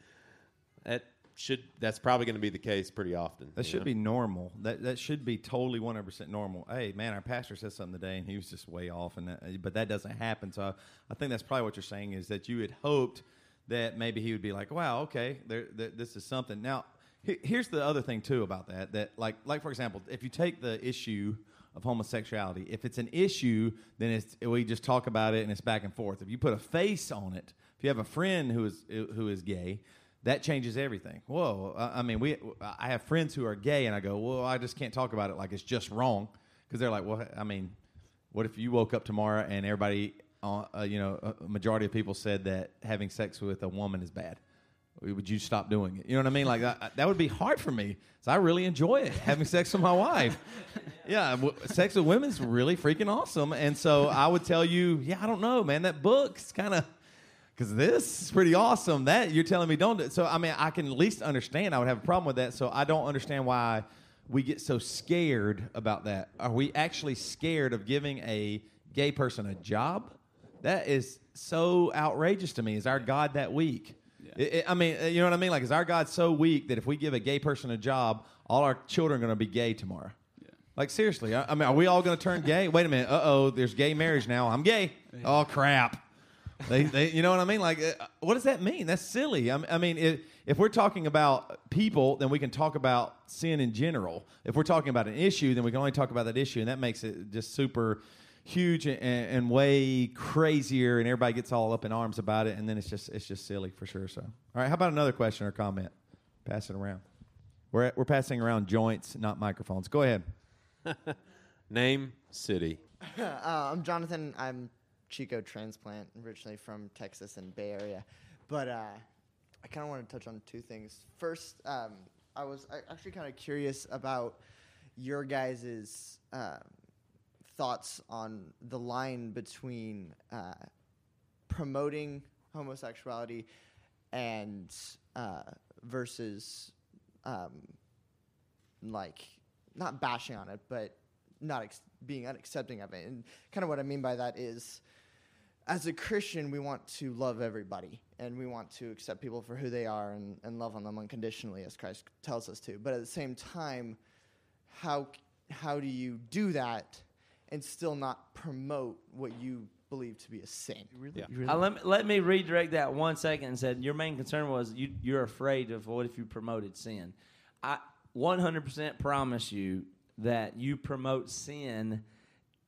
that should that's probably going to be the case pretty often. That should know? be normal. That that should be totally one hundred percent normal. Hey, man, our pastor said something today, and he was just way off, and that, but that doesn't happen. So I, I think that's probably what you're saying is that you had hoped that maybe he would be like, wow, okay, there, there, this is something. Now, he- here's the other thing too about that. That like like for example, if you take the issue of homosexuality, if it's an issue, then it's we just talk about it and it's back and forth. If you put a face on it, if you have a friend who is who is gay, that changes everything. Whoa, I mean, we I have friends who are gay, and I go, well, I just can't talk about it like it's just wrong because they're like, well, I mean, what if you woke up tomorrow and everybody, uh, uh, you know, a majority of people said that having sex with a woman is bad? Would you stop doing it? You know what I mean? Like that, that would be hard for me. So I really enjoy it, having sex with my wife. [LAUGHS] Yeah, w- sex with women's really freaking awesome. And so I would tell you, yeah, I don't know, man. That book's kind of because this is pretty awesome. That you're telling me don't. Do. It. So I mean, I can at least understand. I would have a problem with that. So I don't understand why we get so scared about that. Are we actually scared of giving a gay person a job? That is so outrageous to me. Is our God that weak? It- it- I mean, uh, you know what I mean? Like, is our God so weak that if we give a gay person a job, all our children are going to be gay tomorrow? Like seriously, I, I mean, are we all going to turn gay? Wait a minute. Uh oh, there's gay marriage now. I'm gay. Oh crap. They, they, you know what I mean? Like, uh, what does that mean? That's silly. I mean, if, if we're talking about people, then we can talk about sin in general. If we're talking about an issue, then we can only talk about that issue, and that makes it just super huge and, and way crazier, and everybody gets all up in arms about it, and then it's just it's just silly for sure. So, all right, how about another question or comment? Pass it around. We're at, we're passing around joints, not microphones. Go ahead. [LAUGHS] Name city. [LAUGHS] uh, I'm Jonathan. I'm Chico transplant, originally from Texas and Bay Area. But uh, I kind of want to touch on two things. First, um, I was actually kind of curious about your guys' uh, thoughts on the line between uh, promoting homosexuality and uh, versus um, like not bashing on it, but not ex- being unaccepting of it. And kind of what I mean by that is, as a Christian, we want to love everybody and we want to accept people for who they are and, and love on them unconditionally, as Christ tells us to. But at the same time, how how do you do that and still not promote what you believe to be a sin. Yeah. Uh, let, me, let me redirect that one second and said your main concern was you, you're afraid of what if you promoted sin. I 100% promise you that you promote sin.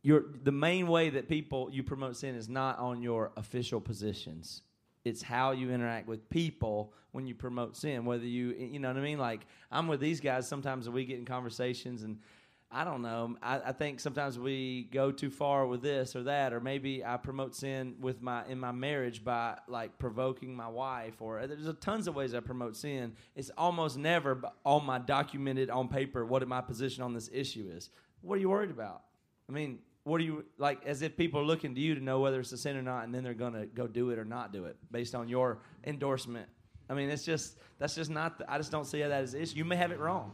Your, the main way that people you promote sin is not on your official positions. It's how you interact with people when you promote sin. Whether you, you know what I mean? Like I'm with these guys. Sometimes we get in conversations and I don't know. I, I think sometimes we go too far with this or that, or maybe I promote sin with my in my marriage by like provoking my wife, or uh, there's a tons of ways I promote sin. It's almost never on my documented on paper what my position on this issue is. What are you worried about? I mean, what are you like? As if people are looking to you to know whether it's a sin or not, and then they're gonna go do it or not do it based on your endorsement. I mean, it's just that's just not. The, I just don't see that as issue. You may have it wrong.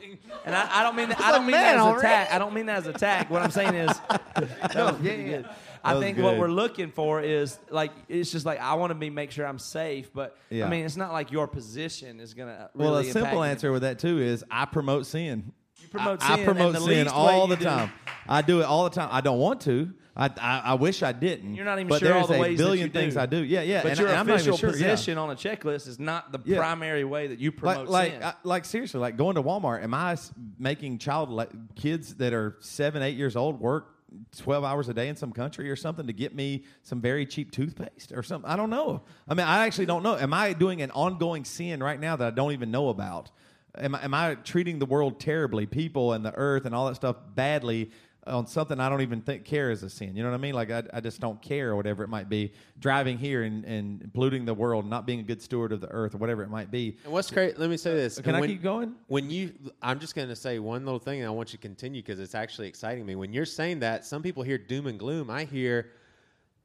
Just [LAUGHS] kidding. And I, I don't mean that, I don't mean man, that as already? attack. I don't mean that as attack. What I'm saying is, [LAUGHS] that was pretty good. I was think what we're looking for is like it's just like I want to be make sure I'm safe, but Yeah. I mean it's not like your position is gonna. Really Well, a simple it. answer with that too is I promote sin. You promote I, sin, I promote the sin all the you do- time. I do it all the time. I don't want to. I, I, I wish I didn't. You're not even but sure all the ways that billion you do. things I do. Yeah, yeah. But and, your and I'm not even official sure, yeah. position on a checklist is not the Yeah. primary way that you promote like like. I, like seriously like going to Walmart am I making child like kids that are 7 8 years old work 12 hours a day in some country or something to get me some very cheap toothpaste or something I don't know I mean I actually don't know am I doing an ongoing sin right now that I don't even know about am I, am I treating the world terribly people and the earth and all that stuff badly on something I don't even think care is a sin. You know what I mean? Like I, I just don't care or whatever it might be. Driving here and, and polluting the world, not being a good steward of the earth or whatever it might be. And what's great? Let me say this. Can And I when- keep going? When you, I'm just going to say one little thing, and I want you to continue because it's actually exciting me. When you're saying that, some people hear doom and gloom. I hear,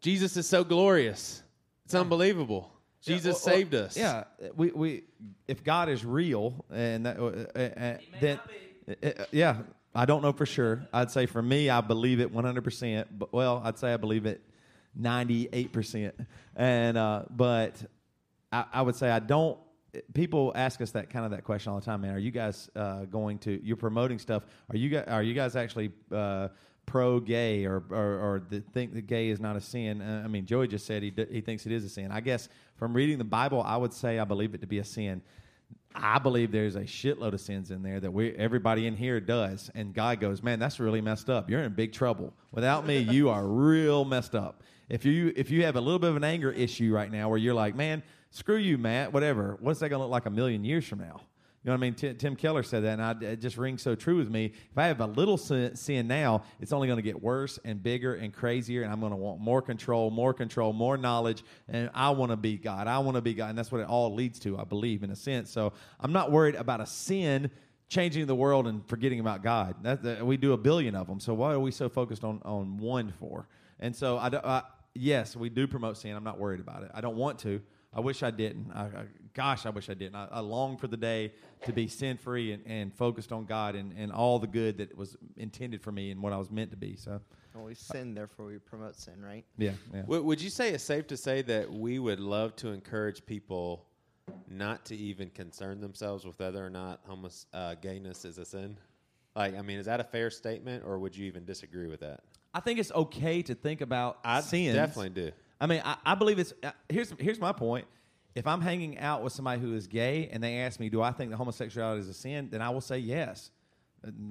Jesus is so glorious. It's unbelievable. Jesus Yeah, well, saved well, us. Yeah, we, we if God is real and that, uh, uh, uh, then uh, uh, yeah, I don't know for sure. I'd say for me, I believe it 100. percent But well, I'd say I believe it 98 percent. And uh, but I, I would say I don't. People ask us that kind of that question all the time. Man, are you guys uh, going to? You're promoting stuff. Are you guys? Are you guys actually? Pro gay or, or or think that gay is not a sin. Uh, I mean, Joey just said he d- he thinks it is a sin. I guess from reading the Bible, I would say I believe it to be a sin. I believe there's a shitload of sins in there that we everybody in here does, and God goes, man, that's really messed up. You're in big trouble. Without me, you are real messed up. If you if you have a little bit of an anger issue right now, where you're like, man, screw you, Matt, whatever. What's that gonna look like a million years from now? You know what I mean? Ti- Tim Keller said that, and I, it just rings so true with me. If I have a little sin, sin now, it's only going to get worse and bigger and crazier, and I'm going to want more control, more control, more knowledge, and I want to be God. I want to be God, and that's what it all leads to, I believe, in a sense. So I'm not worried about a sin changing the world and forgetting about God. That, that- we do a billion of them. So why are we so focused on on one for? And so I, I yes, we do promote sin. I'm not worried about it. I don't want to. I wish I didn't. I, I, gosh, I wish I didn't. I long for the day to be sin free and, and focused on God and, and all the good that was intended for me and what I was meant to be. So, Well, we sin, therefore we promote sin, right? yeah, yeah. Would, would you say it's safe to say that we would love to encourage people not to even concern themselves with whether or not homos- uh, gayness is a sin? Like, I mean, is that a fair statement, or would you even disagree with that? I think it's okay to think about I sins. definitely do. I mean, I, I believe it's uh, here's here's my point. If I'm hanging out with somebody who is gay and they ask me, "Do I think that homosexuality is a sin?" then I will say yes.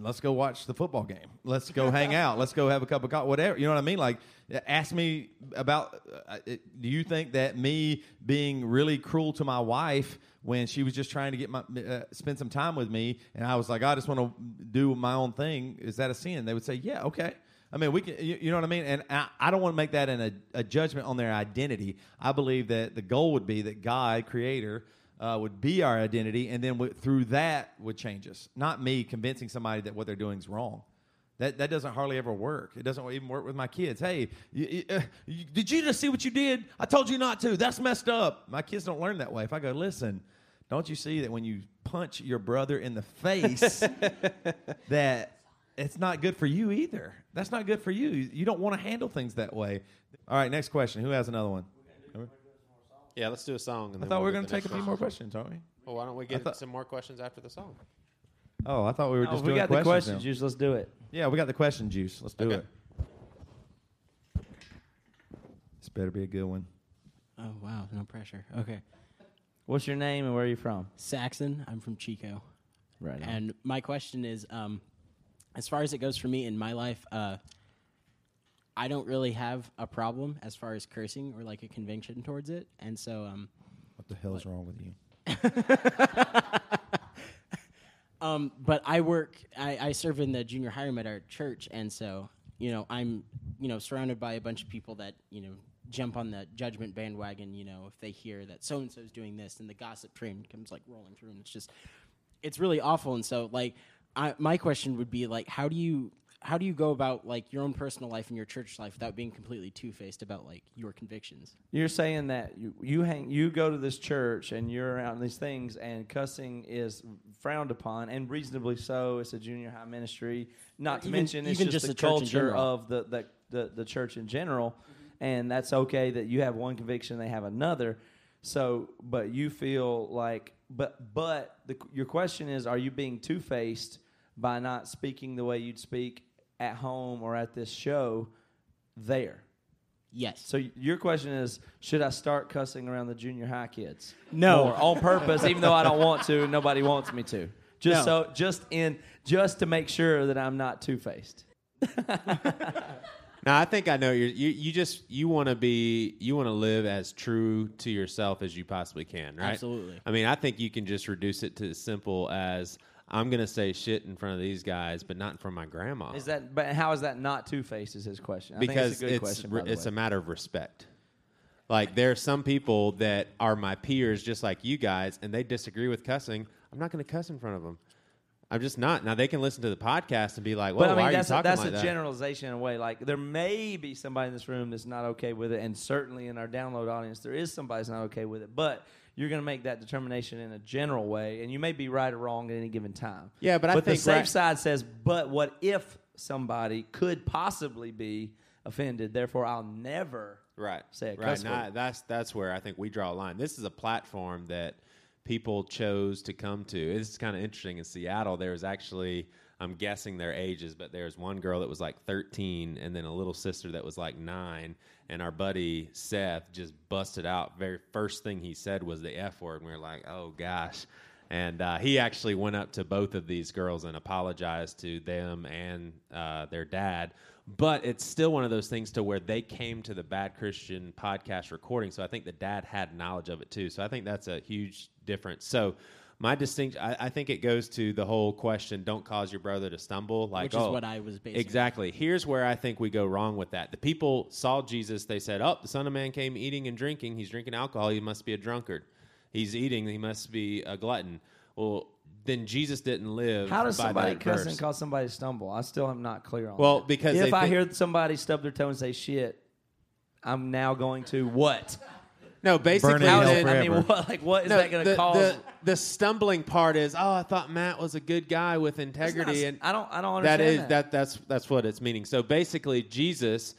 Let's go watch the football game. Let's go hang [LAUGHS] out. Let's go have a cup of coffee. Whatever you know what I mean. Like, ask me about. Uh, do you think that me being really cruel to my wife when she was just trying to get my uh, spend some time with me, and I was like, I just want to do my own thing. Is that a sin? They would say, Yeah, okay. I mean, we can, you, you know what I mean? And I, I don't want to make that an, a, a judgment on their identity. I believe that the goal would be that God, Creator, uh, would be our identity, and then w- through that would change us. Not me convincing somebody that what they're doing is wrong. That, that doesn't hardly ever work. It doesn't even work with my kids. Hey, you, you, uh, you- did you just see what you did? I told you not to. That's messed up. My kids don't learn that way. If I go, listen, don't you see that when you punch your brother in the face, [LAUGHS] that it's not good for you either. That's not good for you. You don't want to handle things that way. All right, next question. Who has another one? Yeah, let's do a song. And I thought we we'll were going to take a few more questions, aren't we? Well, why don't we get thought- some more questions after the song? Oh, I thought we were Oh, just we doing got the questions question now. juice. Let's do it. Yeah, we got the question juice. Let's do Okay. it. This better be a good one. Oh wow, no pressure. Okay, What's your name and where are you from? Saxon. I'm from Chico, Right. and my question is, um, as far as it goes for me in my life, uh, I don't really have a problem as far as cursing or like a conviction towards it, and so um, What the hell is wrong with you? [LAUGHS] Um, but I work, I, I serve in the junior high room at our church, and so you know I'm, you know, surrounded by a bunch of people that you know jump on the judgment bandwagon. You know, if they hear that so and so's doing this, and the gossip train comes like rolling through, and it's just, it's really awful. And so, like, I, my question would be like, how do you, how do you go about like your own personal life and your church life without being completely two faced about like your convictions? You're saying that you, you hang you go to this church and you're around these things and cussing is frowned upon and reasonably so. It's a junior high ministry. Not to Even- mention it's even just, just the the culture of the, the, the, the church in general. Mm-hmm. And that's okay that you have one conviction, they have another. So, but you feel like, but but the, your question is, are you being two faced by not speaking the way you'd speak at home or at this show there? Yes. So your question is, should I start cussing around the junior high kids? No. More, on purpose, even though I don't want to. and Nobody wants me to. Just No. so, just in, just to make sure that I'm not two faced. [LAUGHS] Now I think I know you're, you. You just you want to be you want to live as true to yourself as you possibly can, right? Absolutely. I mean, I think you can just reduce it to as simple as I'm going to say shit in front of these guys, but not in front of my grandma. Is that? But how is that not two faced? Is his question? I because think it's a good it's question. re- it's a matter of respect. Like there are some people that are my peers, just like you guys, and they disagree with cussing. I'm not going to cuss in front of them. I'm just not. Now they can listen to the podcast and be like, "Well, I mean, why are you talking a, that's like a that?" generalization in a way. Like there may be somebody in this room that's not okay with it, and certainly in our download audience, there is somebody that's not okay with it. But you're going to make that determination in a general way, and you may be right or wrong at any given time. Yeah, but I but the think safe right- side says, but what if somebody could possibly be offended? Therefore, I'll never right say a right. now, that's that's where i think we draw a line. This is a platform that people chose to come to. It's kind of interesting. In seattle there was actually i'm guessing their ages but there was one girl that was like 13 and then a little sister that was like 9 and our buddy seth just busted out very first thing he said was the f word and we were like oh gosh and uh, he actually went up to both of these girls and apologized to them and uh, their dad. But it's still one of those things to where they came to the Bad Christian podcast recording. So I think the dad had knowledge of it too. So I think that's a huge difference. So my distinction, I, I think it goes to the whole question: don't cause your brother to stumble. Like, Which is oh, what I was basing it exactly. Here's where I think we go wrong with that. The people saw Jesus. They said, "Oh, the Son of Man came eating and drinking. He's drinking alcohol. He must be a drunkard. He's eating. He must be a glutton." Well, then Jesus didn't live. How does by somebody that cuss verse. and cause somebody to stumble? I still am not clear on. Well, that. because if I thi- hear somebody stub their toe and say shit, I'm now going to what? No, basically, Burn in How hell it, I mean, forever. [LAUGHS] what, like what is no, that going to the, cause? The, the stumbling part is, oh, I thought Matt was a good guy with That's integrity, not- and I don't. I don't understand is that. that's that's what it's meaning. So basically, Jesus.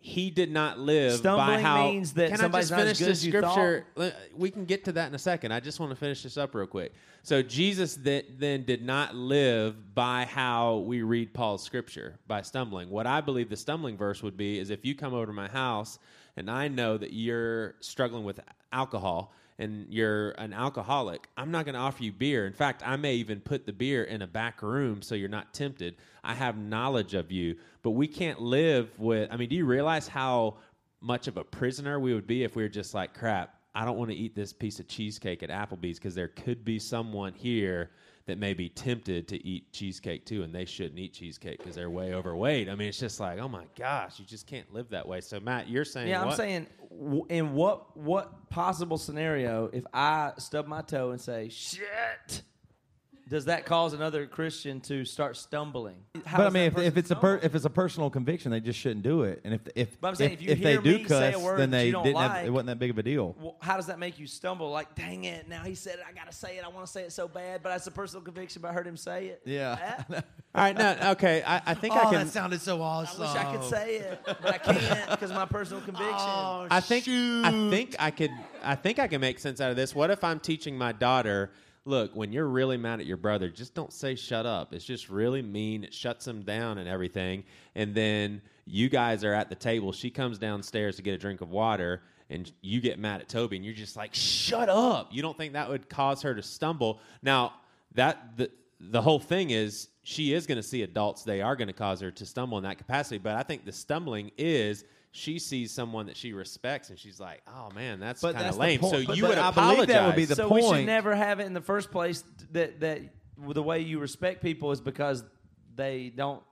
He did not live by Stumbling how. means that can somebody's I not just as finish good this as you scripture? Le- We can get to that in a second. I just want to finish this up real quick. So Jesus th- then did not live by how we read Paul's scripture by stumbling. What I believe the stumbling verse would be is if you come over to my house and I know that you're struggling with alcohol and you're an alcoholic, I'm not going to offer you beer. In fact, I may even put the beer in a back room so you're not tempted. I have knowledge of you, but we can't live with. I mean, do you realize how much of a prisoner we would be if we were just like, crap, I don't want to eat this piece of cheesecake at Applebee's because there could be someone here that may be tempted to eat cheesecake too, and they shouldn't eat cheesecake because they're way overweight. I mean, it's just like, oh my gosh, you just can't live that way. So, Matt, you're saying, yeah, I'm saying, w- in what what possible scenario if I stub my toe and say shit, does that cause another Christian to start stumbling? How but I mean, if, if it's a per, if it's a personal conviction, they just shouldn't do it. And if if But I'm saying if, if you they hear do me say a cuss, word then they you don't didn't have. It wasn't that big of a deal. well, how does that make you stumble? Like, dang it! Now he said it. I gotta say it. I want to say it so bad, but it's a personal conviction. But I heard him say it. Yeah. [LAUGHS] All right, no, okay. I, I think I oh, can. that sounded so awesome. I wish I could say it, but I can't [LAUGHS] because my personal conviction. Oh, I think I think I could I think I can make sense out of this. What if I'm teaching my daughter, look, when you're really mad at your brother, just don't say shut up. It's just really mean. It shuts him down and everything. And then you guys are at the table. She comes downstairs to get a drink of water, and you get mad at Toby, and you're just like, shut up. You don't think that would cause her to stumble? Now, that the the whole thing is she is going to see adults. They are going to cause her to stumble in that capacity. But I think the stumbling is she sees someone that she respects, and she's like, "Oh man, that's kind of lame." So But you the- would I apologize. believe that would be the so we should never have it in the first place that that the way you respect people is because they don't.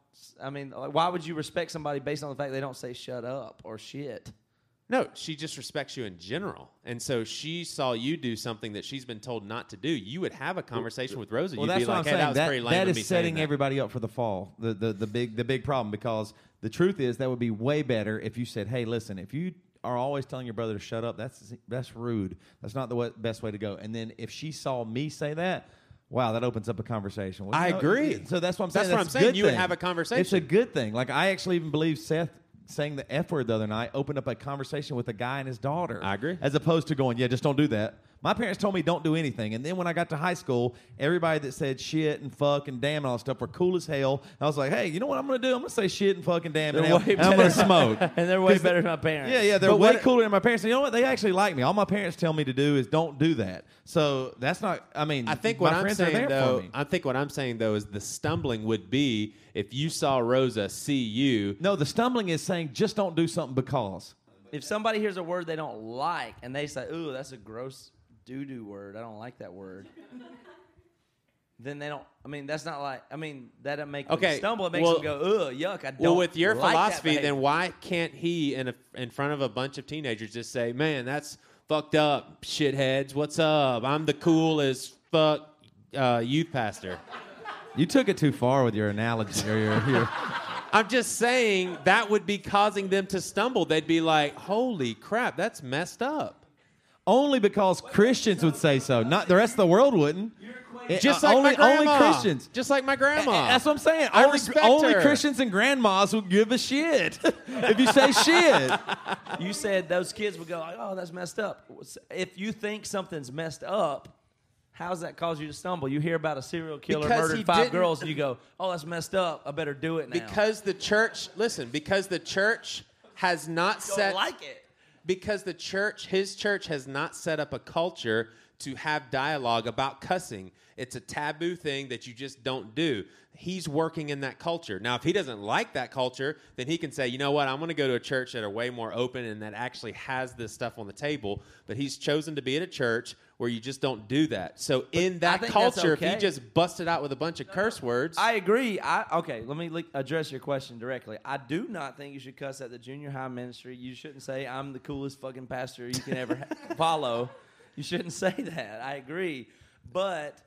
I mean, like, why would you respect somebody based on the fact they don't say shut up or shit? No, she just respects you in general. And so she saw you do something that she's been told not to do. You would have a conversation uh, with Rosa. Well, You'd that's be what like, I'm hey, saying. that was that, pretty lame that of me setting that. everybody up for the fall. The, the the big the big problem because the truth is that would be way better if you said, "Hey, listen, if you are always telling your brother to shut up, that's that's rude. That's not the way, best way to go." And then if she saw me say that. Wow, that opens up a conversation. Well, I agree. So that's what I'm saying. That's what I'm saying. You would have a conversation. It's a good thing. Like I actually even believe Seth saying the F word the other night opened up a conversation with a guy and his daughter. I agree. As opposed to going, yeah, just don't do that. My parents told me don't do anything. And then when I got to high school, everybody that said shit and fuck and damn and all that stuff were cool as hell. I was like, hey, you know what I'm going to do? I'm going to say shit and fuck and damn and, They're hell, way and I'm going to smoke. [LAUGHS] And they're way better than my parents. Yeah, yeah, they're But way what- cooler than my parents. And you know what? They actually like me. All my parents tell me to do is don't do that. So that's not. I mean, I think my what I'm friends are saying there though, for me. I think what I'm saying though is the stumbling would be if you saw Rosa see you. No, the stumbling is saying just don't do something because. If somebody hears a word they don't like and they say, "Ooh, that's a gross doo doo word. I don't like that word," [LAUGHS] then they don't. I mean, that's not like. I mean, that doesn't make Okay, them stumble. It makes well- them go, "Ugh, yuck." I don't. Well, with your like philosophy, then why can't he in a, in front of a bunch of teenagers just say, "Man, that's fucked up, shitheads. What's up? I'm the cool as fuck uh, youth pastor." You took it too far with your analogy or your, your [LAUGHS] I'm just saying that would be causing them to stumble. They'd be like, "Holy crap, that's messed up." Only because Christians would say so. Not the rest of the world wouldn't. It- Just uh, like only, my grandma. only Christians. Just like my grandma. That's what I'm saying. I only, respect only her. Christians and grandmas will give a shit [LAUGHS] if you say shit. [LAUGHS] you said those kids would go, like, "Oh, that's messed up." If you think something's messed up, how does that cause you to stumble? You hear about a serial killer Because murdered five didn't- girls, and you go, "Oh, that's messed up. I better do it now." because the church, listen, because the church has not don't set like it. Because the church, his church, has not set up a culture to have dialogue about cussing. It's a taboo thing that you just don't do. He's working in that culture. Now, if he doesn't like that culture, then he can say, you know what, I'm going to go to a church that are way more open and that actually has this stuff on the table. But he's chosen to be at a church where you just don't do that. So, in that culture, if he just busted out with a bunch of curse words, I agree. I okay. Let me address your question directly. I do not think you should cuss at the junior high ministry. You shouldn't say I'm the coolest fucking pastor you can ever ha- [LAUGHS] follow. You shouldn't [LAUGHS] say that. I agree, but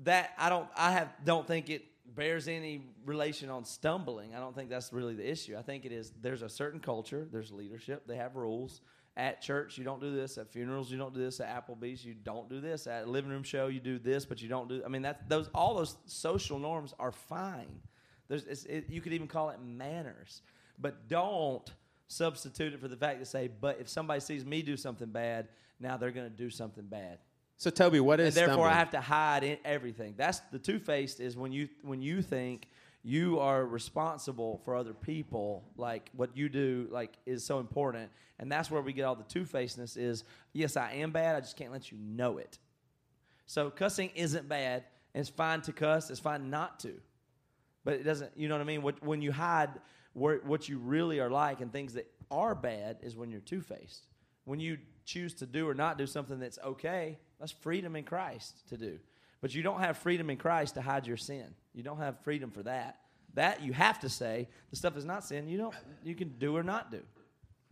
that I don't. I have don't think it bears any relation on stumbling. I don't think that's really the issue. I think it is. There's a certain culture. There's leadership. They have rules. At church, you don't do this. At funerals, you don't do this. At Applebee's, you don't do this. At a living room show, you do this, but you don't do. I mean, that's those. All those social norms are fine. There's, it, you could even call it manners, but don't substitute it for the fact to say, but if somebody sees me do something bad, now they're going to do something bad so Toby, what is and therefore stumbling? I have to hide in everything. That's the two faced is when you when you think you are responsible for other people, like what you do, like is so important, and that's where we get all the two facedness. Is yes, I am bad. I just can't let you know it. So cussing isn't bad. It's fine to cuss. It's fine not to, but it doesn't. You know what I mean? What, when you hide where, what you really are like and things that are bad is when you're two faced. When you choose to do or not do something that's okay, that's freedom in Christ to do. But you don't have freedom in Christ to hide your sin. You don't have freedom for that. That you have to say. The stuff is not sin, you don't. You can do or not do.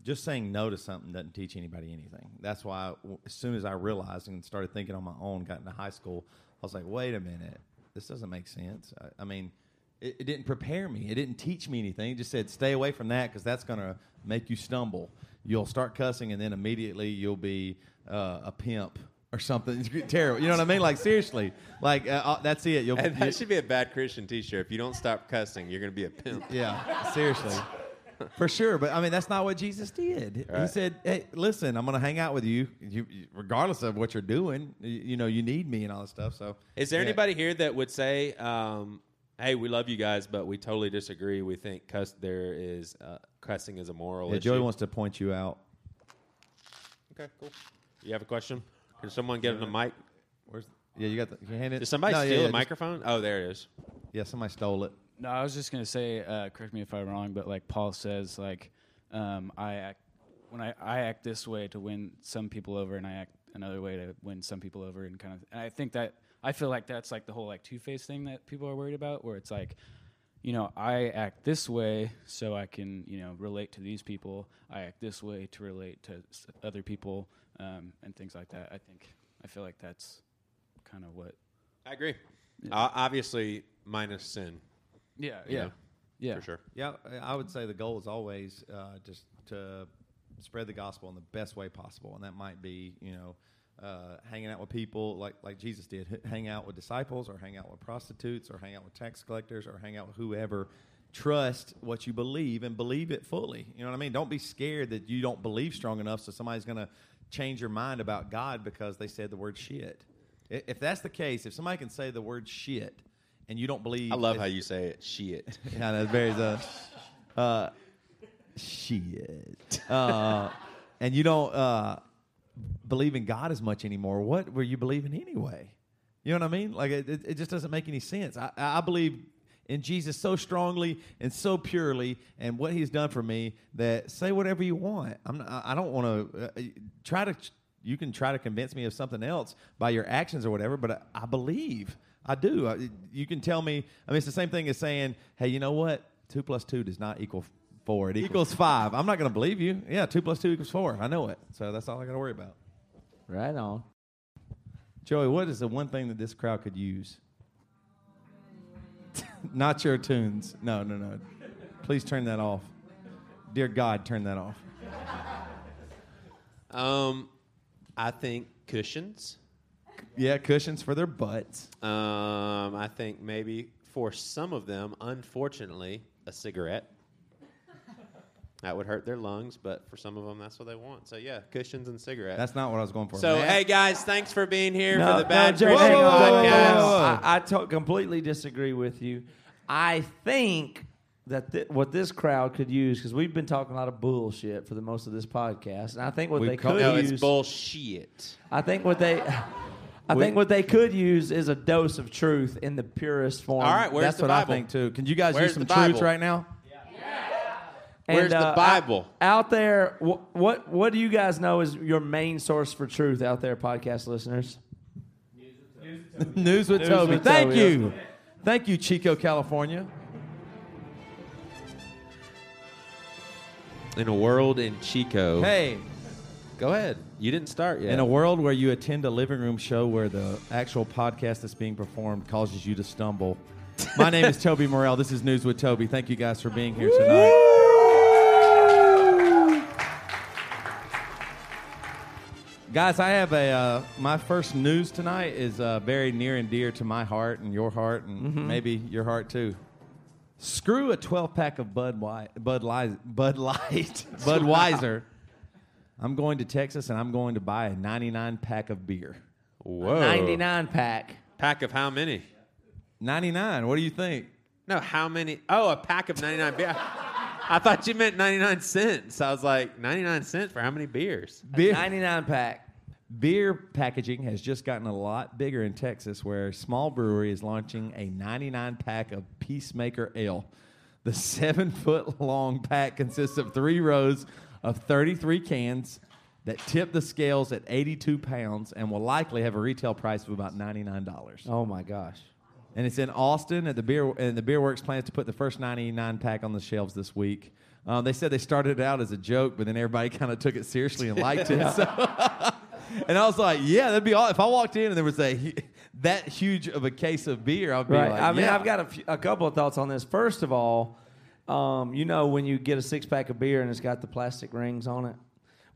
Just saying no to something doesn't teach anybody anything. That's why, as soon as I realized and started thinking on my own, got into high school, I was like, wait a minute, this doesn't make sense. I, I mean, it, it didn't prepare me. It didn't teach me anything. It just said, stay away from that because that's going to make you stumble. You'll start cussing, and then immediately you'll be uh, a pimp or something. It's [LAUGHS] terrible. You know what I mean? Like seriously, like uh, uh, that's it. You'll. and you- that should be a bad Christian T-shirt. If you don't stop cussing, you're going to be a pimp. yeah, seriously. for sure. But I mean, that's not what Jesus did. He said, "Hey, listen, I'm going to hang out with you, you, you- regardless of what you're doing. You, you know, you need me and all this stuff." So, Is there yeah. anybody here that would say, um, "Hey, we love you guys, but we totally disagree. We think cuss there is uh, cussing is a moral Yeah, issue." Joey wants to point you out. Okay, cool. You have a question? Can someone get him the mic? Where's? Yeah, you got the. Can you hand it? Did somebody No, yeah, steal yeah, the just- microphone? Oh, there it is. Yeah, somebody stole it. No, I was just gonna say, uh, correct me if I'm wrong, but like Paul says, like um, I act when I, I act this way to win some people over, and I act another way to win some people over, and kind of. And I think that I feel like that's like the whole like two face thing that people are worried about, where it's like, you know, I act this way so I can you know relate to these people. I act this way to relate to s- other people, um, and things like that. I think I feel like that's kind of what. I agree. Uh, obviously, minus sin. Yeah. Yeah. know, Yeah. for sure. Yeah, I would say the goal is always uh, just to spread the gospel in the best way possible, and that might be, you know, uh, hanging out with people like like Jesus did, hang out with disciples, or hang out with prostitutes, or hang out with tax collectors, or hang out with whoever. Trust what you believe and believe it fully. You know what I mean? Don't be scared that you don't believe strong enough, so somebody's going to change your mind about God because they said the word shit. If that's the case, if somebody can say the word shit and you don't believe, I love how you say it. Shit. [LAUGHS] yeah, that's very uh, uh, shit. Uh, and you don't uh, believe in God as much anymore. What were you believing anyway? You know what I mean? Like it, it, just doesn't make any sense. I, I believe in Jesus so strongly and so purely, and what He's done for me. That say whatever you want. I'm not, I don't want to uh, try to. You can try to convince me of something else by your actions or whatever, but I, I believe. I do. I, you can tell me. I mean, it's the same thing as saying, "Hey, you know what? Two plus two does not equal four. It equals five. I'm not going to believe you. Yeah, two plus two equals four. I know it. So that's all I got to worry about. Right on. Joey, what is the one thing that this crowd could use? [LAUGHS] Not your tunes. No, no, no. Please turn that off. Dear God, turn that off. Um, I think cushions. Yeah, cushions for their butts. Um, I think maybe for some of them, unfortunately, a cigarette. That would hurt their lungs, but for some of them, that's what they want. So yeah, cushions and cigarettes. That's not what I was going for. so Matt? hey guys, thanks for being here No, for the Bad no, Joey, Christian hang on, hang podcast. on. I, I to- completely disagree with you. I think that th- what this crowd could use, because we've been talking a lot of bullshit for the most of this podcast, and I think what We they call- could No, use, it's bullshit. I think what they, I We- think what they could use is a dose of truth in the purest form. All right, where's That's the what Bible? I think too. Can you guys Where's use some the truth right now? Where's the uh, Bible? Out, out there, wh- what what do you guys know is your main source for truth out there, podcast listeners? News with News Toby. with Thank Toby, you. Thank you, Chico, California. In a world in Chico. Hey, go ahead. You didn't start yet. in a world where you attend a living room show where the actual podcast that's being performed causes you to stumble. My name is [LAUGHS] Toby Morrell. This is News with Toby. Thank you guys for being here tonight. Guys, I have a uh, my first news tonight is uh, very near and dear to my heart and your heart and maybe your heart too. Screw a 12 pack of Bud White, Bud Light, [LAUGHS] Bud Light, Budweiser. I'm going to Texas and I'm going to buy a 99 pack of beer. Whoa. 99 pack. Pack of how many? 99. What do you think? No, how many? Oh, a pack of 99 beer. I thought you meant 99 cents. I was like, 99 cents for how many beers? Beer, 99 pack. Beer packaging has just gotten a lot bigger in Texas, where a small brewery is launching a 99 pack of Peacemaker Ale. The seven foot long pack consists of three rows of 33 cans that tip the scales at 82 pounds and will likely have a retail price of about $99. Oh my gosh. and it's in Austin. At the beer and the Beer Works plans to put the first 99 pack on the shelves this week. Um, they said they started it out as a joke, but then everybody [LAUGHS] kind of took it seriously and liked it. So. [LAUGHS] and I was like, "Yeah, that'd be all." If I walked in and there was a hu- that huge of a case of beer, I'd be Right. like, I mean, yeah. I've got a, few, a couple of thoughts on this. First of all, um, you know, when you get a six pack of beer and it's got the plastic rings on it,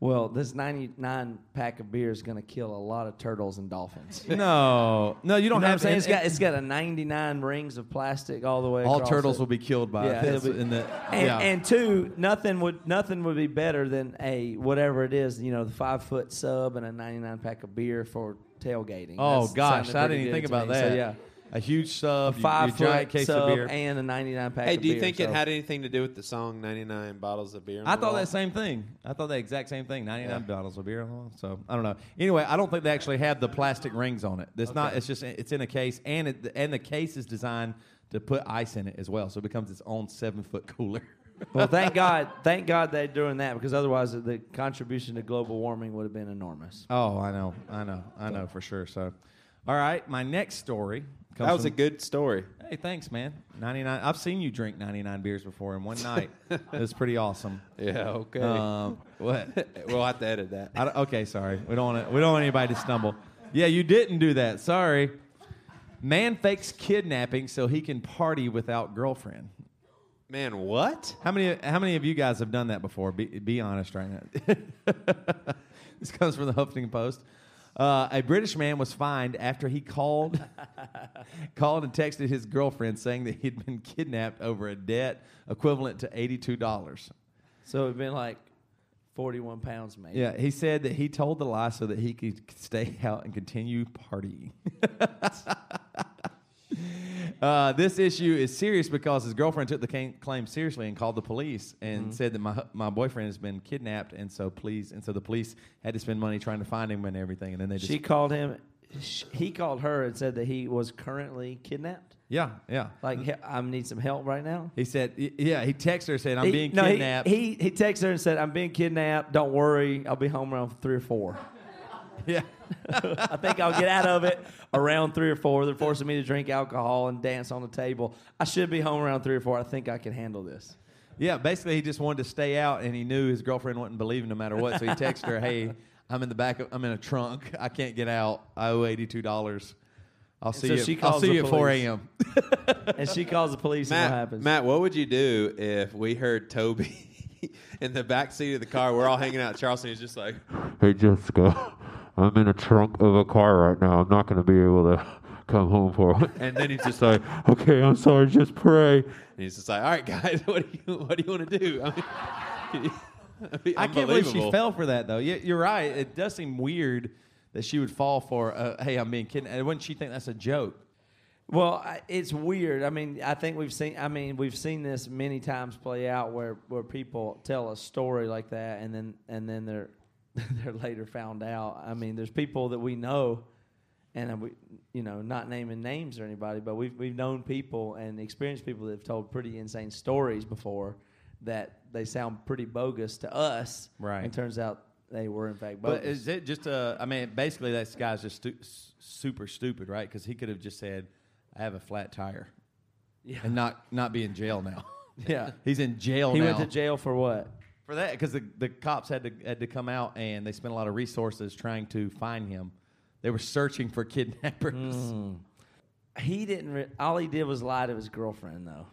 Well, this 99 pack of beer is going to kill a lot of turtles and dolphins. [LAUGHS] No, no, you You don't know what I'm have saying? and- It's got, it's got a 99 rings of plastic all the way all turtles it. will be killed by Yeah, this it'll be- in the And, yeah. and two, nothing would nothing would be better than a whatever it is, you know, the five foot sub and a 99 pack of beer for tailgating. oh That's gosh, I didn't even think about me. that. So, yeah, a huge a sub, five your giant foot case sub of beer. and a 99 pack. Hey, of do you beer, think it had anything to do with the song 99 Bottles of Beer? I thought Wall? that same thing. I thought the exact same thing. Ninety nine bottles of beer on the wall. So I don't know. Anyway, I don't think they actually have the plastic rings on it. It's not. It's just it's in a case, and it, and the case is designed to put ice in it as well, so it becomes its own seven foot cooler. [LAUGHS] Well, thank [LAUGHS] God, thank God they're doing that because otherwise the contribution to global warming would have been enormous. oh, I know, I know, I know for sure. So, all right, my next story. Comes That was a good story. Hey, thanks, man. Ninety nine. I've seen you drink ninety nine beers before in one [LAUGHS] night. it was pretty awesome. Yeah, okay. Um, what? [LAUGHS] we'll have to edit that. Okay, sorry. We don't want. We don't want anybody to stumble. Yeah, you didn't do that. Sorry. Man fakes kidnapping so he can party without girlfriend. Man, what? How many? How many of you guys have done that before? Be, be honest right now. [LAUGHS] this comes from the Huffington Post. Uh, a British man was fined after he called, [LAUGHS] called and texted his girlfriend saying that he'd been kidnapped over a debt equivalent to eighty-two dollars. So it'd been like 41 pounds, maybe. Yeah, he said that he told the lie so that he could stay out and continue partying. [LAUGHS] uh, this issue is serious because his girlfriend took the claim seriously and called the police and said that my my boyfriend has been kidnapped and so please and so the police had to spend money trying to find him and everything and then they just She called him. He called her and said that he was currently kidnapped. yeah yeah Like, I need some help right now. he said yeah he texted her said I'm He- being no, he- kidnapped He, he texted her and said, "I'm being kidnapped. Don't worry, I'll be home around three or four. Yeah [LAUGHS] I think I'll get out of it around three or four. They're forcing me to drink alcohol and dance on the table. I should be home around three or four. I think I can handle this. Yeah, basically he just wanted to stay out, and he knew his girlfriend wouldn't believe him no matter what. So he [LAUGHS] texted her, "Hey, I'm in the back. Of, I'm in a trunk. I can't get out. I owe eighty two dollars. I'll see so you. she I'll see you at four a.m." [LAUGHS] And she calls the police, and what Matt, happens? Matt, what would you do if we heard Toby in the back seat of the car? We're all hanging out. Charleston is just like, Hey Jessica, I'm in a trunk of a car right now. I'm not going to be able to [LAUGHS] come home for it. [LAUGHS] And then he's just like, okay, I'm sorry, just pray. and he's just like, all right, guys, [LAUGHS] what do you what do you want to do? I mean, be I can't believe she fell for that though. Yeah, you're right. It does seem weird that she would fall for, uh, "Hey, I'm being kidnapped." Wouldn't she think that's a joke? Well, it's weird. I mean, I think we've seen. I mean, we've seen this many times play out where where people tell a story like that, and then and then they're [LAUGHS] they're later found out. I mean, there's people that we know, and we, you know, not naming names or anybody, but we've we've known people and experienced people that have told pretty insane stories before that they sound pretty bogus to us. Right. And turns out they were in fact bogus. But is it just a? I mean, basically, this guy's just stu- super stupid, right? Because he could have just said, "I have a flat tire," Yeah. and not not be in jail now. [LAUGHS] yeah. He's in jail He now. went to jail for what? For that, because the, the cops had to had to come out and they spent a lot of resources trying to find him. They were searching for [LAUGHS] kidnappers. Mm. He didn't. Re- all he did was lie to his girlfriend, though.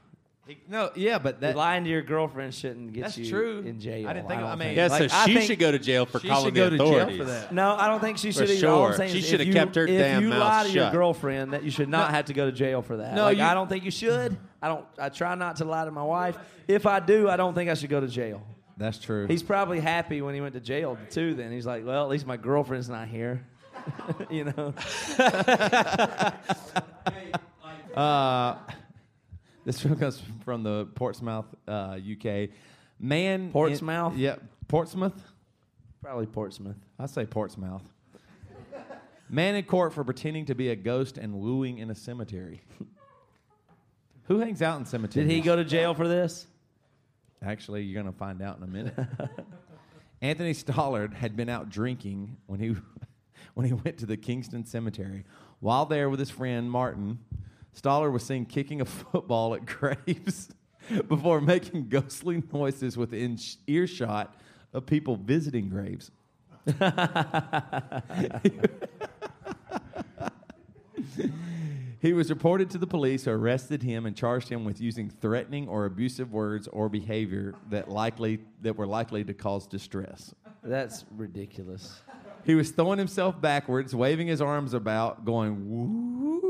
He- no, yeah, but that Lying to your girlfriend shouldn't get That's you true. in jail. I didn't think- don't I mean- think. Yeah, Like, so I she should go to jail for She calling should the go to jail authorities. for that. No, I don't think she For should. All I'm sure. saying She should have you- kept her if damn you mouth lie to your girlfriend, that you should not have to go to jail for that. No, like, you- I don't think you should. I don't. I try not to lie to my wife. If I do, I don't think I should go to jail. That's true. He's probably happy when he went to jail too. Then he's like, well, at least my girlfriend's not here. [LAUGHS] you know. [LAUGHS] Uh, this one comes from the Portsmouth, uh, UK. Man, in- Portsmouth? yeah, Portsmouth. Probably Portsmouth. I say Portsmouth. Man in court for pretending to be a ghost and wooing in a cemetery. [LAUGHS] Who hangs out in cemeteries? Did he go to jail for this? Actually, you're going to find out in a minute. [LAUGHS] Anthony Stollard had been out drinking when he [LAUGHS] when he went to the Kingston Cemetery. While there with his friend Martin, Stollard was seen kicking a [LAUGHS] football at graves before making ghostly noises within earshot of people visiting graves. He was reported to the police who arrested him and charged him with using threatening or abusive words or behavior that likely that were likely to cause distress. That's ridiculous. He was throwing himself backwards, waving his arms about, going woo.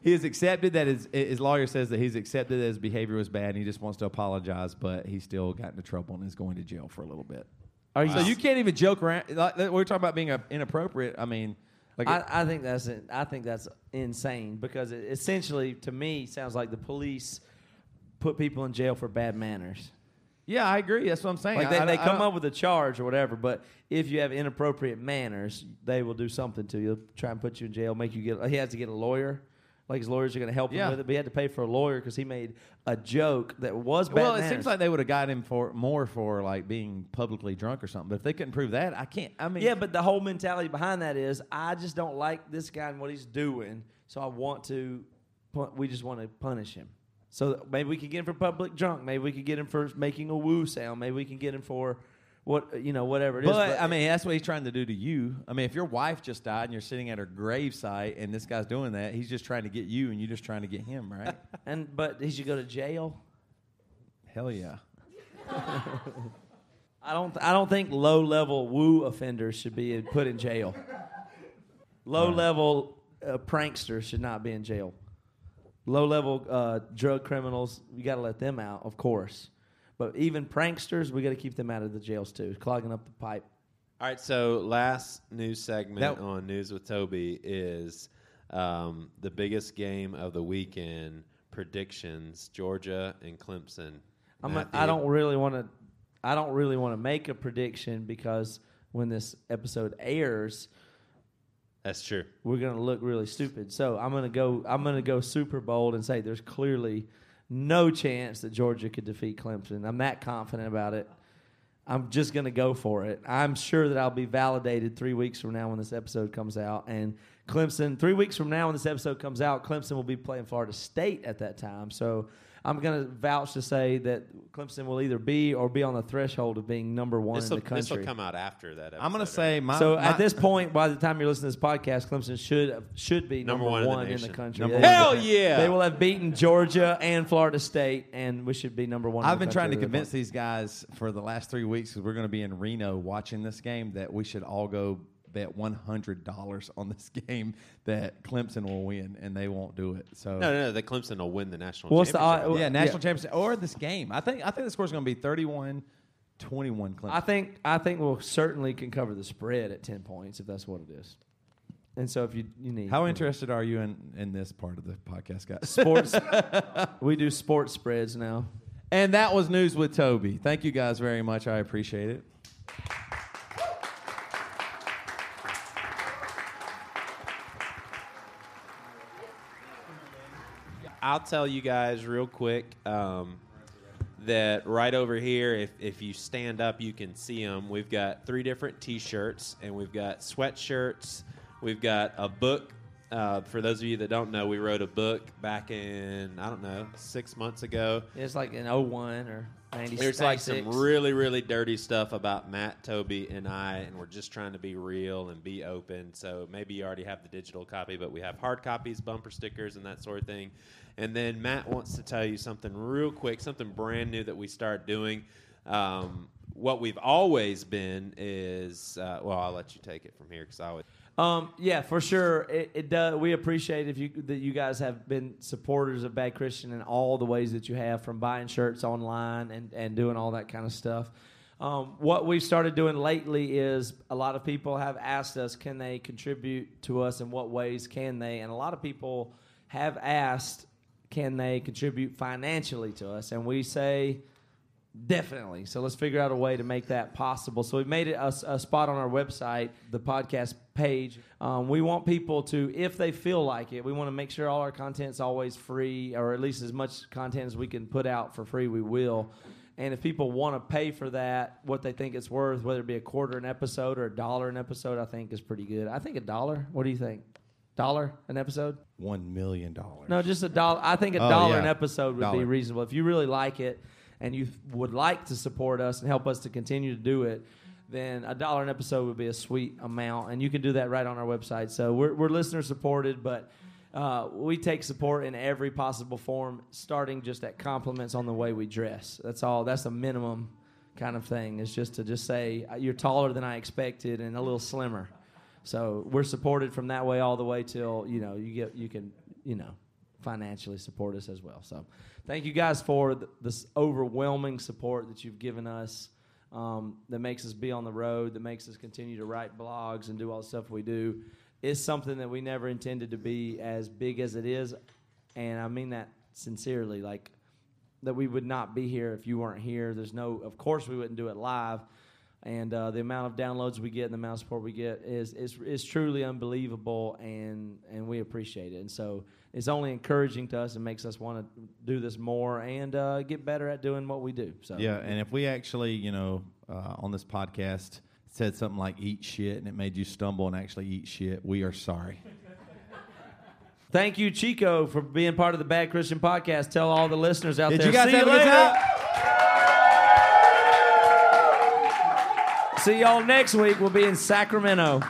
he has accepted that his, his lawyer says that he's accepted that his behavior was bad and he just wants to apologize, but he still got into trouble and is going to jail for a little bit. Are you? So you can't even joke around. Like, we're talking about being uh, inappropriate. I mean, like I, I think that's I think that's insane because it essentially, to me, sounds like the police put people in jail for bad manners. yeah, I agree. That's what I'm saying. Like they, I- they I come up with a charge or whatever, but if you have inappropriate manners, they will do something to you. Try and put you in jail, make you get. He has to get a lawyer. Like his lawyers are going to help Yeah. him with it, but he had to pay for a lawyer because he made a joke that was bad Well, it manners. seems like they would have got him for more for like being publicly drunk or something. But if they couldn't prove that, I can't. I mean, Yeah, but the whole mentality behind that is I just don't like this guy and what he's doing, so I want to. We just want to punish him. So maybe we could get him for public drunk. Maybe we could get him for making a woo sound. Maybe we can get him for what you know, whatever it is. But, I mean, that's what he's trying to do to you. I mean, if your wife just died and you're sitting at her gravesite and this guy's doing that, he's just trying to get you and you're just trying to get him, right? [LAUGHS] and but he should go to jail. Hell yeah. [LAUGHS] I don't. I don't think low level woo offenders should be put in jail. Low level uh, pranksters should not be in jail. Low level uh, drug criminals, you got to let them out, of course. But even pranksters, we got to keep them out of the jails too, clogging up the pipe. All right, so last news segment That- on News with Toby is um, the biggest game of the weekend predictions: Georgia and Clemson. I'm not, I don't really want to. I don't really want to make a prediction because when this episode airs, That's true. we're gonna look really stupid. So I'm gonna go. I'm gonna go super bold and say there's clearly no chance that Georgia could defeat Clemson. I'm that confident about it. I'm just gonna go for it. I'm sure that I'll be validated three weeks from now when this episode comes out. And Clemson, three weeks from now when this episode comes out, Clemson will be playing Florida State at that time. So I'm gonna vouch to say that Clemson will either be or be on the threshold of being number one This in the country. this will come out after that. Episode, I'm going to say my. So my- at this point, by the time you're listening to this podcast, Clemson should should be number, Number one, one in the in the country. Number They- one. Hell yeah! They will have beaten Georgia and Florida State, and we should be number one. I've the been trying to country. convince these guys for the last three weeks because we're going to be in Reno watching this game that we should all go bet one hundred dollars on this [LAUGHS] game that Clemson will win and they won't do it. So No, no, no. The Clemson will win the national. What's the championship. odd- yeah, national yeah. championship or this game. I think I think the score is going to be 31 21 Clemson. I think I think we'll certainly can cover the spread at ten points if that's what it is. And so if you you need How interested are you in, in this part of the podcast, guys? sports, [LAUGHS] we do sports spreads now. And that was news with Toby. Thank you guys very much. I appreciate it. I'll tell you guys real quick um, that right over here, if, if you stand up, you can see them. We've got three different T-shirts, and we've got sweatshirts. We've got a book. Uh, for those of you that don't know, we wrote a book back in I don't know six months ago. It's like an 01 or 90, There's like some really, really dirty stuff about Matt, Toby, and I, and we're just trying to be real and be open. So maybe you already have the digital copy, but we have hard copies, bumper stickers, and that sort of thing. And then Matt wants to tell you something real quick, something brand new that we start doing. Um, what we've always been is, uh, well, I'll let you take it from here because I would. Um, yeah, for sure. It, it does. We appreciate if you that you guys have been supporters of Bad Christian in all the ways that you have, from buying shirts online and and doing all that kind of stuff. Um, what we've started doing lately is a lot of people have asked us, can they contribute to us? In what ways can they? And a lot of people have asked, can they contribute financially to us? And we say, Definitely. So let's figure out a way to make that possible. So we've made it a, a spot on our website, the podcast page. Um, we want people to, if they feel like it, we want to make sure all our content's always free, or at least as much content as we can put out for free, we will. And if people want to pay for that, what they think it's worth, whether it be a quarter an episode or a dollar an episode, I think is pretty good. I think a dollar. What do you think? Dollar an episode? $1 million. No, just a dollar. I think a Oh, dollar yeah. an episode would be reasonable. If you really like it and you would like to support us and help us to continue to do it, then a dollar an episode would be a sweet amount, and you can do that right on our website. So we're, we're listener supported, but uh, we take support in every possible form, starting just at compliments on the way we dress. That's all. That's a minimum kind of thing. Is just to just say "Uh, you're taller than I expected and a little slimmer. So we're supported from that way all the way till you know you get you can you know financially support us as well. So thank you guys for th- this overwhelming support that you've given us. Um, that makes us be on the road, that makes us continue to write blogs and do all the stuff we do. It's something that we never intended to be as big as it is, and I mean that sincerely. Like that we would not be here if you weren't here. There's no, of course, we wouldn't do it live. And uh, the amount of downloads we get and the amount of support we get is, is is truly unbelievable, and and we appreciate it. And so it's only encouraging to us and makes us want to do this more and uh, get better at doing what we do. So Yeah, and if we actually, you know, uh, on this podcast said something like "eat shit" and it made you stumble and actually eat shit, we are sorry. Thank you, Chico, for being part of the Bad Christian Podcast. Tell all the listeners out Did there. you guys See have a you good later. See y'all next week. We'll be in Sacramento.